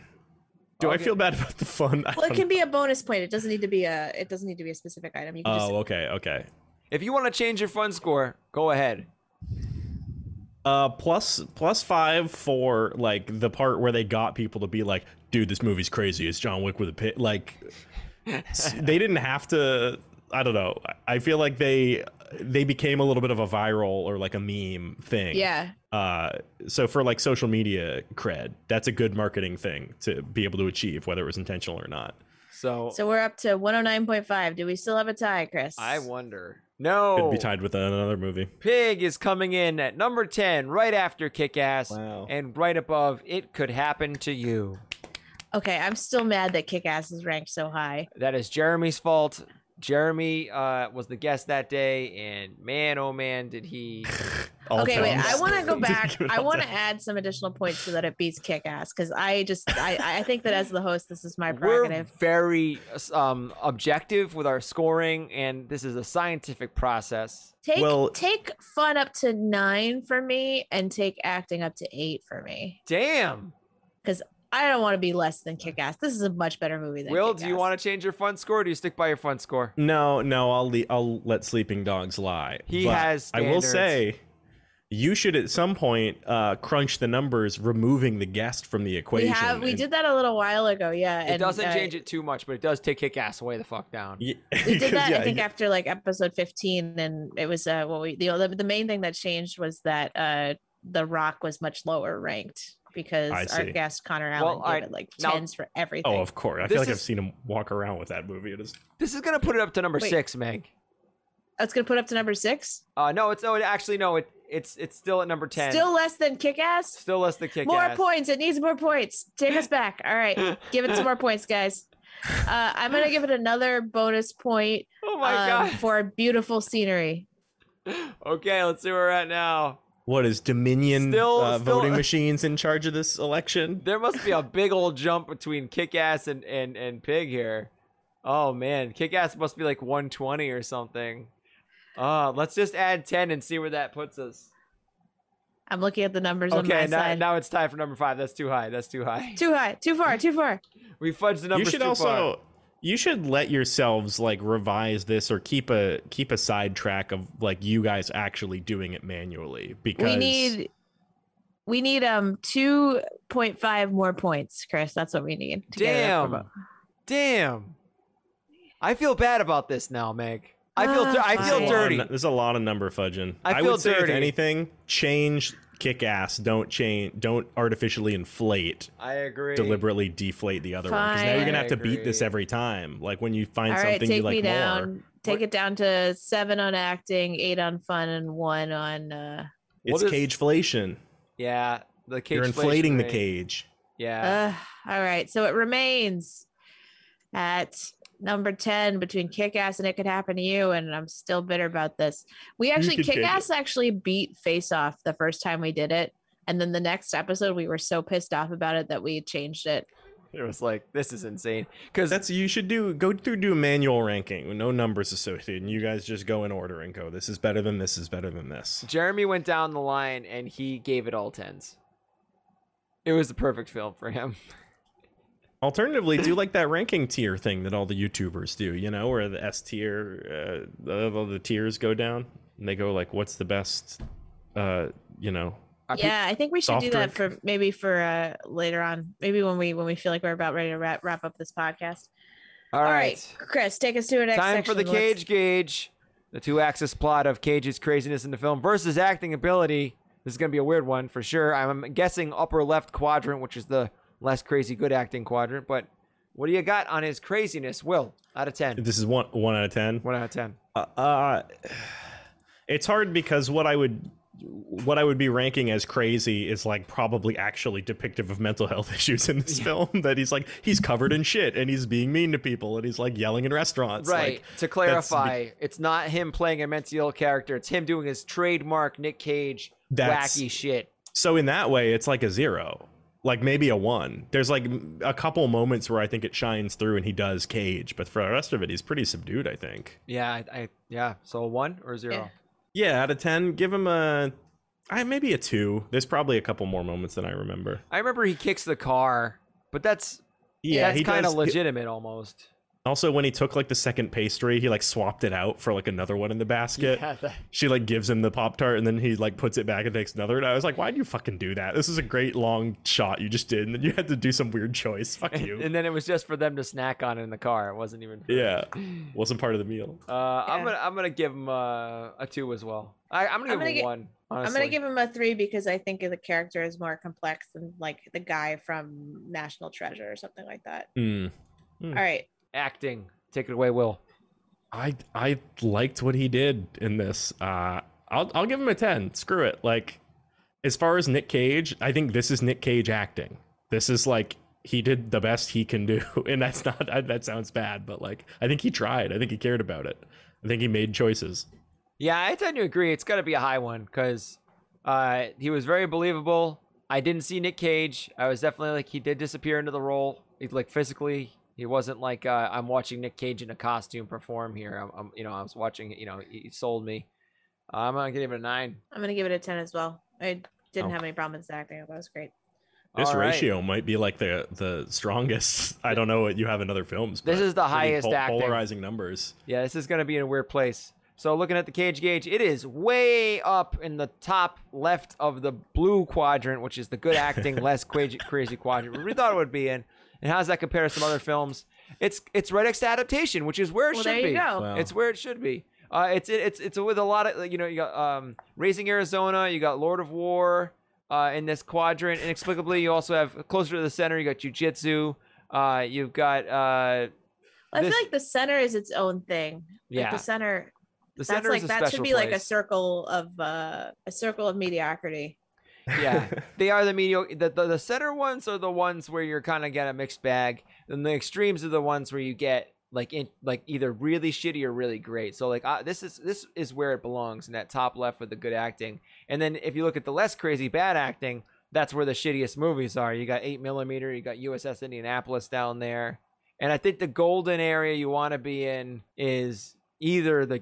Do I feel bad about the fun? I Well, it don't can be a bonus point. It doesn't need to be a. It doesn't need to be a specific item. You can just Oh, okay, okay. if you want to change your fun score go ahead Uh, plus plus five for like the part where they got people to be like, dude, this movie's crazy. It's John Wick with a pit. Like, s- they didn't have to. I don't know. I feel like they they became a little bit of a viral or like a meme thing. Yeah. Uh, so for like social media cred, that's a good marketing thing to be able to achieve, whether it was intentional or not. so, So we're up to 109.5. Do we still have a tie, Chris? i wonder No. Could be tied with another movie. pig is coming in at number 10 right after kick-ass Wow. and right above it could happen to you Okay, I'm still mad that Kick Ass is ranked so high. That is Jeremy's fault. Jeremy uh, was the guest that day, and man, oh man, did he! All okay, wait. I want to go back. I want to add some additional points so that it beats Kick Ass because I just I I think that as the host, this is my prerogative. We're very um, objective with our scoring, and this is a scientific process. Take Well- take fun up to nine for me, and take acting up to eight for me. Damn, I don't want to be less than Kick Ass. This is a much better movie than Will, Kick-Ass. do you want to change your fun score? Or do you stick by your fun score? No, no, I'll le- I'll let sleeping dogs lie. He But has I will standards. say, you should at some point uh, crunch the numbers, removing the guest from the equation. We equation. have we and- did that a little while ago, yeah. It and, doesn't uh, change it too much, but it does take kick ass away the fuck down. Ye- we did that yeah, i think you- after like episode 15 and it was uh what we the, the main thing that changed was that uh the rock was much lower ranked because I our see. guest connor Well, allen I- it like now- 10s for everything Oh, of course. I This feel like I've seen him walk around with that movie. It is. This is gonna put it up to number Wait. six, Meg. that's gonna put up to number six Uh, no, it's no, it, actually no, it it's it's still at number ten. still less than kick-ass still less than kick more ass. points it needs more points take us back all right give it some more points guys uh i'm gonna give it another bonus point Oh my um, god. for beautiful scenery Okay, let's see where we're at now. What is Dominion Still- uh, still- voting machines in charge of this election? There must be a big old jump between Kickass and, and, and pig here. Oh man, Kickass must be like 120 or something. Uh, let's just add 10 and see where that puts us. i'm looking at the numbers on my Okay, now, side now it's time for number five. That's too high. That's too high. too high too far too far We fudged the numbers. you numbers should too also. far. You should let yourselves like revise this or keep a keep a side track of like you guys actually doing it manually because we need We need um 2.5 more points, Chris. That's what we need. to get it up Damn. above. Damn. I feel bad about this now, Meg. I feel Ah, I feel fine. dirty. There's a lot of number fudging. I feel would say dirty. if anything, change kick ass. Don't change. Don't artificially inflate. I agree. Deliberately deflate the other one because now you're gonna have to beat this every time. Like when you find All right, something take you like me more. down. Take What- it down to seven on acting, eight on fun, and one on uh It's What is- cageflation. Yeah, the cage. You're inflating the cage. Yeah. Uh, all right, so it remains at number 10 between Kick Ass and It Could Happen to You. And I'm still bitter about this. We actually, could Kick Ass actually beat Face Off the first time we did it. And then the next episode, we were so pissed off about it that we changed it. it was like this is insane because That's you should do go through do a manual ranking with no numbers associated, and you guys just go in order and go. This is better than this is better than this. Jeremy went down the line and he gave it all tens. It was the perfect film for him. Alternatively, do like that ranking tier thing that all the YouTubers do. You know, where the S tier, uh, the, all the tiers go down, and they go like, "What's the best?" Uh, you know, yeah, I think we should soft do that drink? for maybe for uh later on. Maybe when we when we feel like we're about ready to wrap, wrap up this podcast. all All right. right, Chris, take us to our next Time for the section. Let's- Cage Gauge. The two axis plot of Cage's craziness in the film versus acting ability. This is going to be a weird one for sure. I'm guessing upper left quadrant, which is the less crazy good acting quadrant. But what do you got on his craziness, Will? Out of 10. this is one one out of ten. One out of 10. Uh, uh, it's hard because what I would what I would be ranking as crazy is like probably actually depictive of mental health issues in this film. That he's like he's covered in shit and he's being mean to people and he's like yelling in restaurants. Right. Like, to clarify, it's not him playing a mentally ill character. It's him doing his trademark Nick Cage That's- wacky shit. so in that way, it's like a zero, like maybe a one. There's like a couple moments where I think it shines through and he does Cage, but for the rest of it, he's pretty subdued. I think. Yeah, I, I yeah. So a one or a zero? Yeah. Yeah, out of ten, give him a. I maybe a two. There's probably a couple more moments than I remember. I remember he kicks the car, but that's Yeah, that's kind of does- legitimate almost. Also, when he took like the second pastry, he like swapped it out for like another one in the basket. Yeah, that- She like gives him the pop tart and then he like puts it back and takes another. And I was like, why'd you fucking do that? This is a great long shot you just did, and then you had to do some weird choice. Fuck you. and then it was just for them to snack on in the car. It wasn't even. For, yeah, wasn't part of the meal. Uh, I'm gonna I'm gonna give him uh, a two as well. I, I'm gonna give I'm gonna him gi- a one. Honestly. I'm gonna give him a three because I think the character is more complex than like the guy from National Treasure or something like that. Hmm. All right. Acting. Take it away, Will. I I liked what he did in this. Uh, I'll I'll give him a ten. Screw it. Like, as far as Nick Cage, I think this is Nick Cage acting. This is like he did the best he can do, and that's not that sounds bad, but like I think he tried. I think he cared about it. I think he made choices. Yeah, I tend to agree. It's got to be a high one because uh, he was very believable. I didn't see Nick Cage. I was definitely like he did disappear into the role, He- like physically. He wasn't like uh, I'm watching Nick Cage in a costume perform here. I'm, I'm you know, I was watching. You know, he he sold me. I'm gonna give it a nine. I'm gonna give it a ten as well. I didn't Oh. have any problem with his acting. I thought it was great. This All right. ratio might be like the the strongest. I don't know what you have in other films. This but is the highest pol- acting. polarizing numbers. Yeah, this is gonna be in a weird place. So looking at the cage gauge, it is way up in the top left of the blue quadrant, which is the good acting, less crazy, crazy quadrant. We thought it would be in. And how does that compare to some other films? It's it's Red X adaptation, which is where it Well, should there you be. go. Wow. It's where it should be. Uh, it's it's it's with a lot of you know you got um, Raising Arizona, you got Lord of War uh, in this quadrant. Inexplicably, you also have closer to the center. You got Jiu Jitsu. Uh, you've got uh, I This- feel like the center is its own thing. Like Yeah. the center. the That's center like is a that should special be like a circle of uh a circle of mediocrity. Yeah, they are the mediocre. The, the the center ones are the ones where you're kind of get a mixed bag. Then the extremes are the ones where you get like in like either really shitty or really great. So like uh, this is this is where it belongs in that top left with the good acting. And then if you look at the less crazy bad acting, that's where the shittiest movies are. You got eight millimeter, you got USS Indianapolis down there, and I think the golden area you want to be in is either the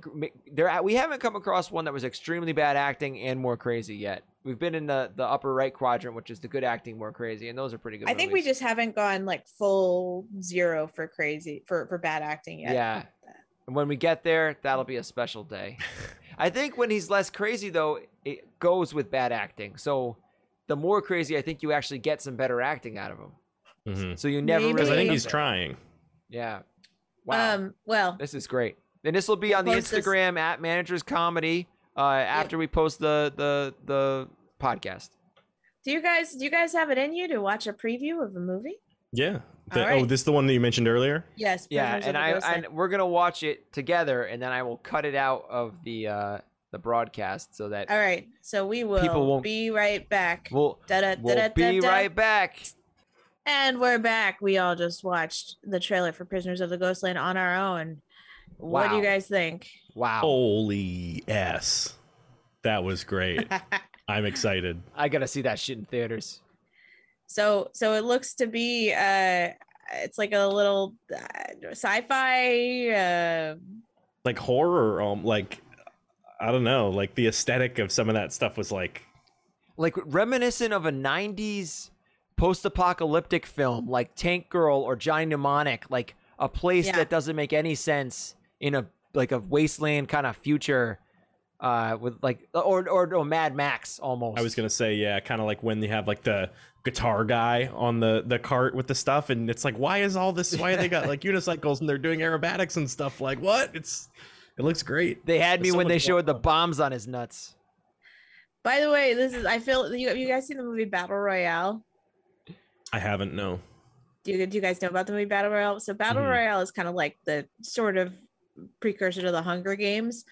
there we haven't come across one that was extremely bad acting and more crazy yet. We've been in the the upper right quadrant, which is the good acting, more crazy, and those are pretty good. I think we just haven't gone like full zero for crazy for for bad acting yet. Yeah. And when we get there, that'll be a special day. I think when he's less crazy though, it goes with bad acting. So the more crazy I think you actually get some better acting out of him. Mhm. So you never Maybe. Because I really think he's that. trying. Yeah. Wow. Um, well, this is great. And this will be on the post this- Instagram at Managers Comedy uh, after we post the the the podcast. do you guys do you guys have it in you to watch a preview of a movie? Yeah. The- All right. Oh, this is the one that you mentioned earlier? Yes. Yeah, and the I Ghostland. and we're gonna watch it together, and then I will cut it out of the uh the broadcast so that All right, so we will People won't- be right back. we'll Da-da, we'll da-da, be da-da. right back. And we're back. We all just watched the trailer for Prisoners of the Ghostland on our own. What do you guys think? Wow, Holy S. That was great. I'm excited. I gotta see that shit in theaters. so so it looks to be uh it's like a little uh, sci-fi uh Like horror, um, like I don't know, like the aesthetic of some of that stuff was like Like reminiscent of a '90s post-apocalyptic film, like Tank Girl or Johnny Mnemonic, like a place Yeah. that doesn't make any sense in a like a wasteland kind of future, uh, with like or or, or Mad Max almost. I was gonna say, yeah, kind of like when they have like the guitar guy on the the cart with the stuff, and it's like, why is all this? Why they got like unicycles and they're doing aerobatics and stuff? Like what? It's it looks great. They had me There's so when they showed the bombs on his nuts. by the way this is i feel you, you guys seen the movie battle royale I haven't no. do you, do you guys know about the movie battle royale so battle Mhm. royale is kind of like the sort of precursor to the hunger games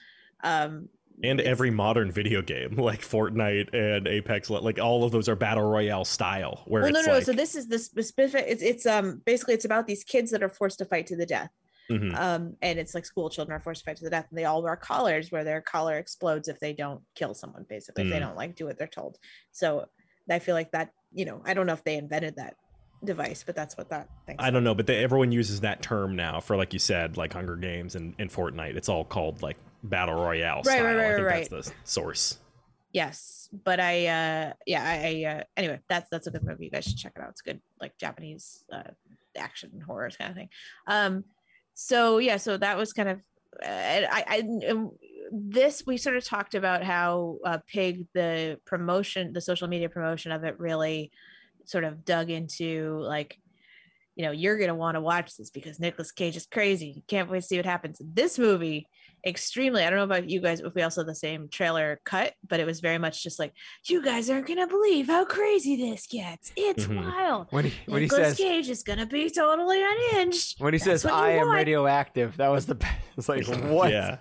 um And every modern video game like Fortnite and Apex, like all of those are battle royale style. Where well no no like, so this is the specific it's it's um basically it's about these kids that are forced to fight to the death Mhm. um and it's like school children are forced to fight to the death and they all wear collars where their collar explodes if they don't kill someone basically if they Mm. don't like do what they're told so i feel like that you know i don't know if they invented that device but that's what that thing I don't know, but they, everyone uses that term now for like you said, like Hunger Games and, and Fortnite. It's all called like battle royale Right, style. right, right, I think right, that's the source. yes but i uh yeah i, I uh anyway that's that's a good movie you guys should check it out it's good like japanese uh action horror kind of thing um so yeah so that was kind of uh, i i this we sort of talked about how uh, pig the promotion the social media promotion of it really sort of dug into like you know you're gonna want to watch this because Nicolas Cage is crazy you can't wait to see what happens in this movie extremely i don't know about you guys if we also had the same trailer cut but it was very much just like you guys aren't gonna believe how crazy this gets it's Mhm. wild When he when he says Cage is gonna be totally unhinged when he That's says I am want." radioactive, that was the best. It's like what? Yeah.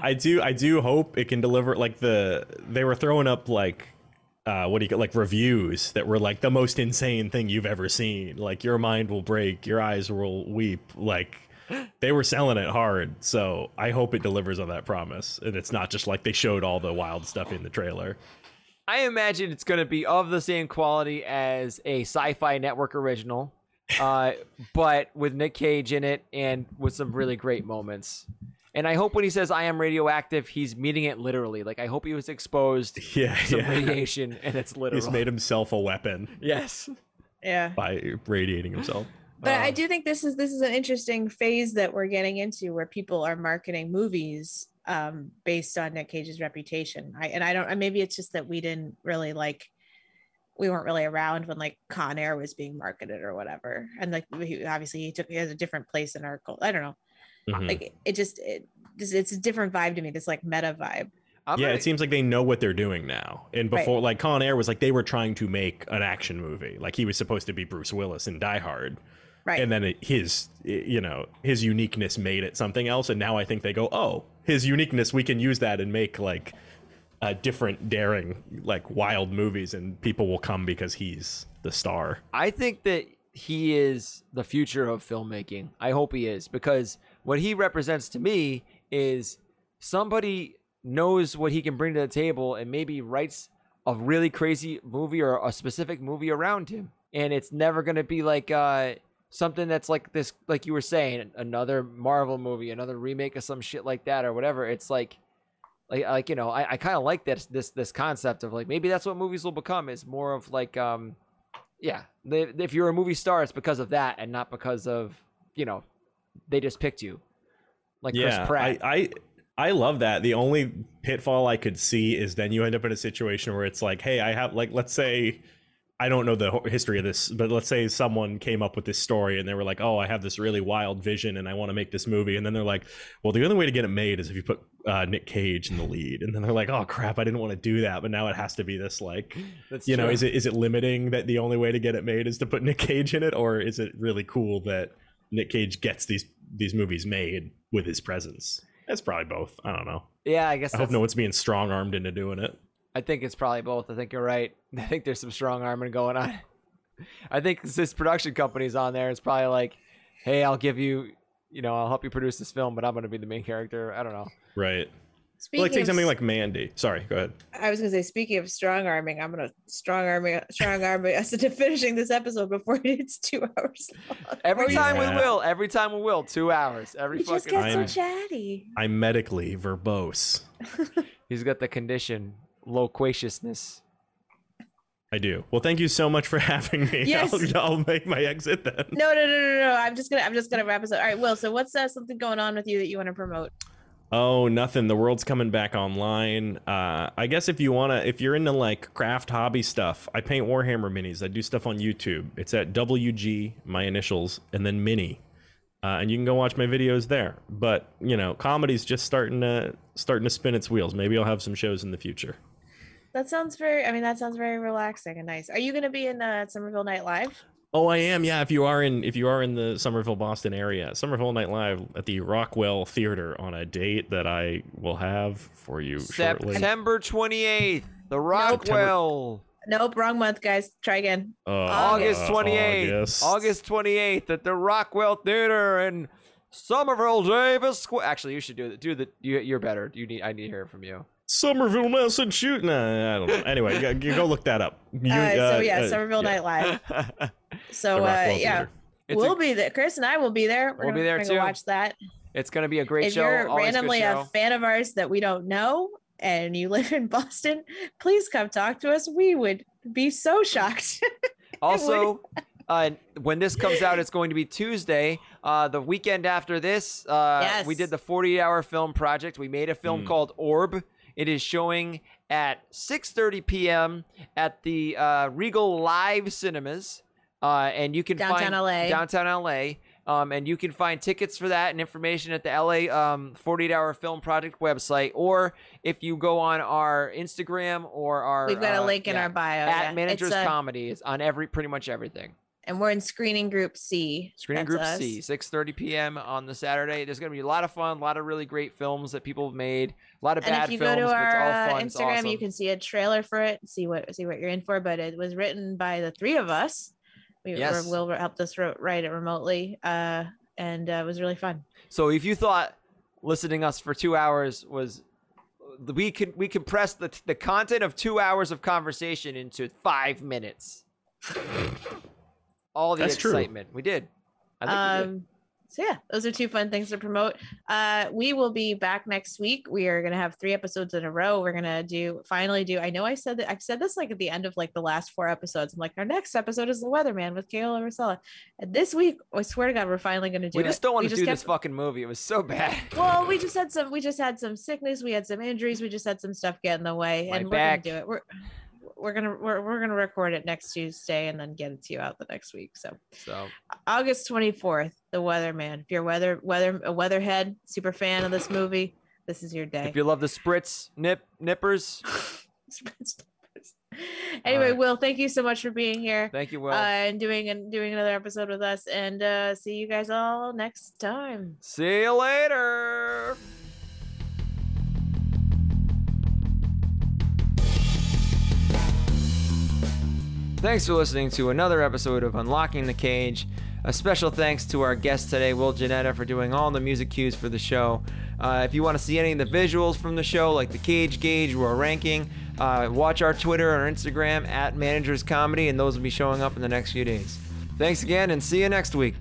I do I do hope it can deliver like the they were throwing up like uh what do you get like reviews that were like the most insane thing you've ever seen. Like your mind will break, your eyes will weep. Like they were selling it hard. So I hope it delivers on that promise. And it's not just like they showed all the wild stuff in the trailer. I imagine it's going to be of the same quality as a sci-fi network original, uh, but with Nick Cage in it and with some really great moments. And I hope when he says "I am radioactive," he's meaning it literally. Like I hope he was exposed to Yeah, some yeah. radiation and it's literal. He's made himself a weapon yes. yeah by radiating himself. but i Uh, do think this is this is an interesting phase that we're getting into where people are marketing movies um based on nick cage's reputation i and i don't maybe it's just that we didn't really like we weren't really around when like con air was being marketed or whatever and like he, obviously he took he has a different place in our cult i don't know Mhm. like it just it just, it's a different vibe to me this like meta vibe I'm yeah, gonna- it seems like they know what they're doing now. And Right. before, like Con Air was like they were trying to make an action movie. Like he was supposed to be Bruce Willis in Die Hard, right and then it, his, you know, his uniqueness made it something else. And now I think they go, oh, his uniqueness, we can use that and make like uh, different, daring, like wild movies, and people will come because he's the star. I think that he is the future of filmmaking. I hope he is because what he represents to me is somebody knows what he can bring to the table and maybe writes a really crazy movie or a specific movie around him. And it's never going to be like uh something that's like this like you were saying another Marvel movie, another remake of some shit like that or whatever. It's like like like you know, I, I kind of like this this this concept of like maybe that's what movies will become is more of like um yeah, if you're a movie star, it's because of that and not because of you know they just picked you, like yeah, Chris Pratt. I, I I love that. The only pitfall I could see is then you end up in a situation where it's like, hey, I have like, let's say, I don't know the history of this, but let's say someone came up with this story and they were like, oh, I have this really wild vision and I want to make this movie, and then they're like, well, the only way to get it made is if you put uh, Nick Cage in the lead, and then they're like, oh crap, I didn't want to do that, but now it has to be this like, That's you know, is it is it limiting that the only way to get it made is to put Nick Cage in it, or is it really cool that Nick Cage gets these these movies made with his presence? It's probably both. I don't know. Yeah, I guess I hope no one's being strong armed into doing it. I think it's probably both. I think you're right. I think there's some strong arming going on. I think this production company's on there. It's probably like, hey, I'll give you, you know, I'll help you produce this film, but I'm going to be the main character. I don't know. Right. Speaking like take of something like Mandy. Sorry, go ahead. I was gonna say, speaking of strong arming, I'm gonna strong arming, strong arming us into finishing this episode before it's two hours long. Every Or you- time we will. Every time we will. Two hours. Every you just fucking get so I'm- chatty. I'm medically verbose. He's got the condition loquaciousness. I do. Well, thank you so much for having me. Yes. I'll, I'll make my exit then. No, no, no, no, no. I'm just gonna, I'm just gonna wrap us up. All right, Will. So, what's uh, something going on with you that you want to promote? Oh, nothing. The world's coming back online. Uh, I guess if you wanna, if you're into like craft hobby stuff, I paint Warhammer minis. I do stuff on YouTube. It's at WG, my initials, and then mini, uh, and you can go watch my videos there. But you know, comedy's just starting to starting to spin its wheels. Maybe I'll have some shows in the future. That sounds very. I mean, that sounds very relaxing and nice. Are you gonna be in uh, Somerville Night Live? Oh, I am. Yeah, if you are in if you are in the Somerville, Boston area, Somerville Night Live at the Rockwell Theater on a date that I will have for you shortly. September 28th. The Rockwell. Nope, wrong month, guys. Try again. Uh, August uh, 28th. August. August 28th at the Rockwell Theater in Somerville Davis Square. Actually, you should do it. do the you, you're better. You need I need to hear from you. Somerville, Massachusetts. Nah, I don't know. Anyway, go, go look that up. You, uh, so yeah, uh, Somerville yeah, Night Live. it's So uh, yeah, Theater. we'll be there. Chris and I will be there. We're We'll be there we're too. Watch that. it's gonna be a great if show. If you're randomly show. a fan of ours that we don't know and you live in Boston, please come talk to us. We would be so shocked. Also, uh, when this comes out, it's going to be Tuesday. Uh, the weekend after this, uh, we did the 48 hour film project. We made a film Mm. called Orb. It is showing at 6:30 p.m. at the uh, Regal Live Cinemas, uh, and you can Downtown find LA. downtown LA. Um, and you can find tickets for that and information at the LA um, 48 Hour Film Project website, or if you go on our Instagram or our We've got a uh, link in yeah, our bio. at yeah. Managers uh, Comedy. It's on every pretty much everything. and we're in screening group C. Screening That's Group us. C, 6:30 p.m. on the Saturday. There's gonna be a lot of fun, a lot of really great films that people have made, a lot of And bad if you films, go to but our all uh, fun. It's Instagram, you can see a trailer for it, see what see what you're in for. But it was written by the three of us. We Yes. Will helped us write it remotely, uh, and uh, it was really fun. So if you thought listening us for two hours was we could we compressed the the content of two hours of conversation into five minutes. All the That's true. excitement we did. I think we did. So yeah, those are two fun things to promote. Uh, we will be back next week. We are gonna have three episodes in a row. We're gonna do finally do. I know I said that I've said this like at the end of like the last four episodes. I'm like, our next episode is the Weatherman with Kayla Rosella. And this week, I swear to God, we're finally gonna do We it. just don't want to do kept- this fucking movie. It was so bad. Well, we just had some. We just had some sickness. We had some injuries. We just had some stuff get in the way, My and back. we're gonna do it. We're we're gonna we're, we're gonna record it next Tuesday and then get it to you out the next week. So So August twenty fourth, The Weatherman. If you're a weather weather a weatherhead, super fan of this movie, this is your day. if you love the spritz nip nippers, anyway, right. Will, thank you so much for being here. thank you, Will. uh, and doing and doing another episode with us, and uh, see you guys all next time. See you later. Thanks for listening to another episode of Unlocking the Cage. A special thanks to our guest today, Will Janetta, for doing all the music cues for the show. Uh, if you want to see any of the visuals from the show, like the cage gauge or ranking, uh, watch our Twitter or Instagram at Managers Comedy, and those will be showing up in the next few days. Thanks again, and see you next week.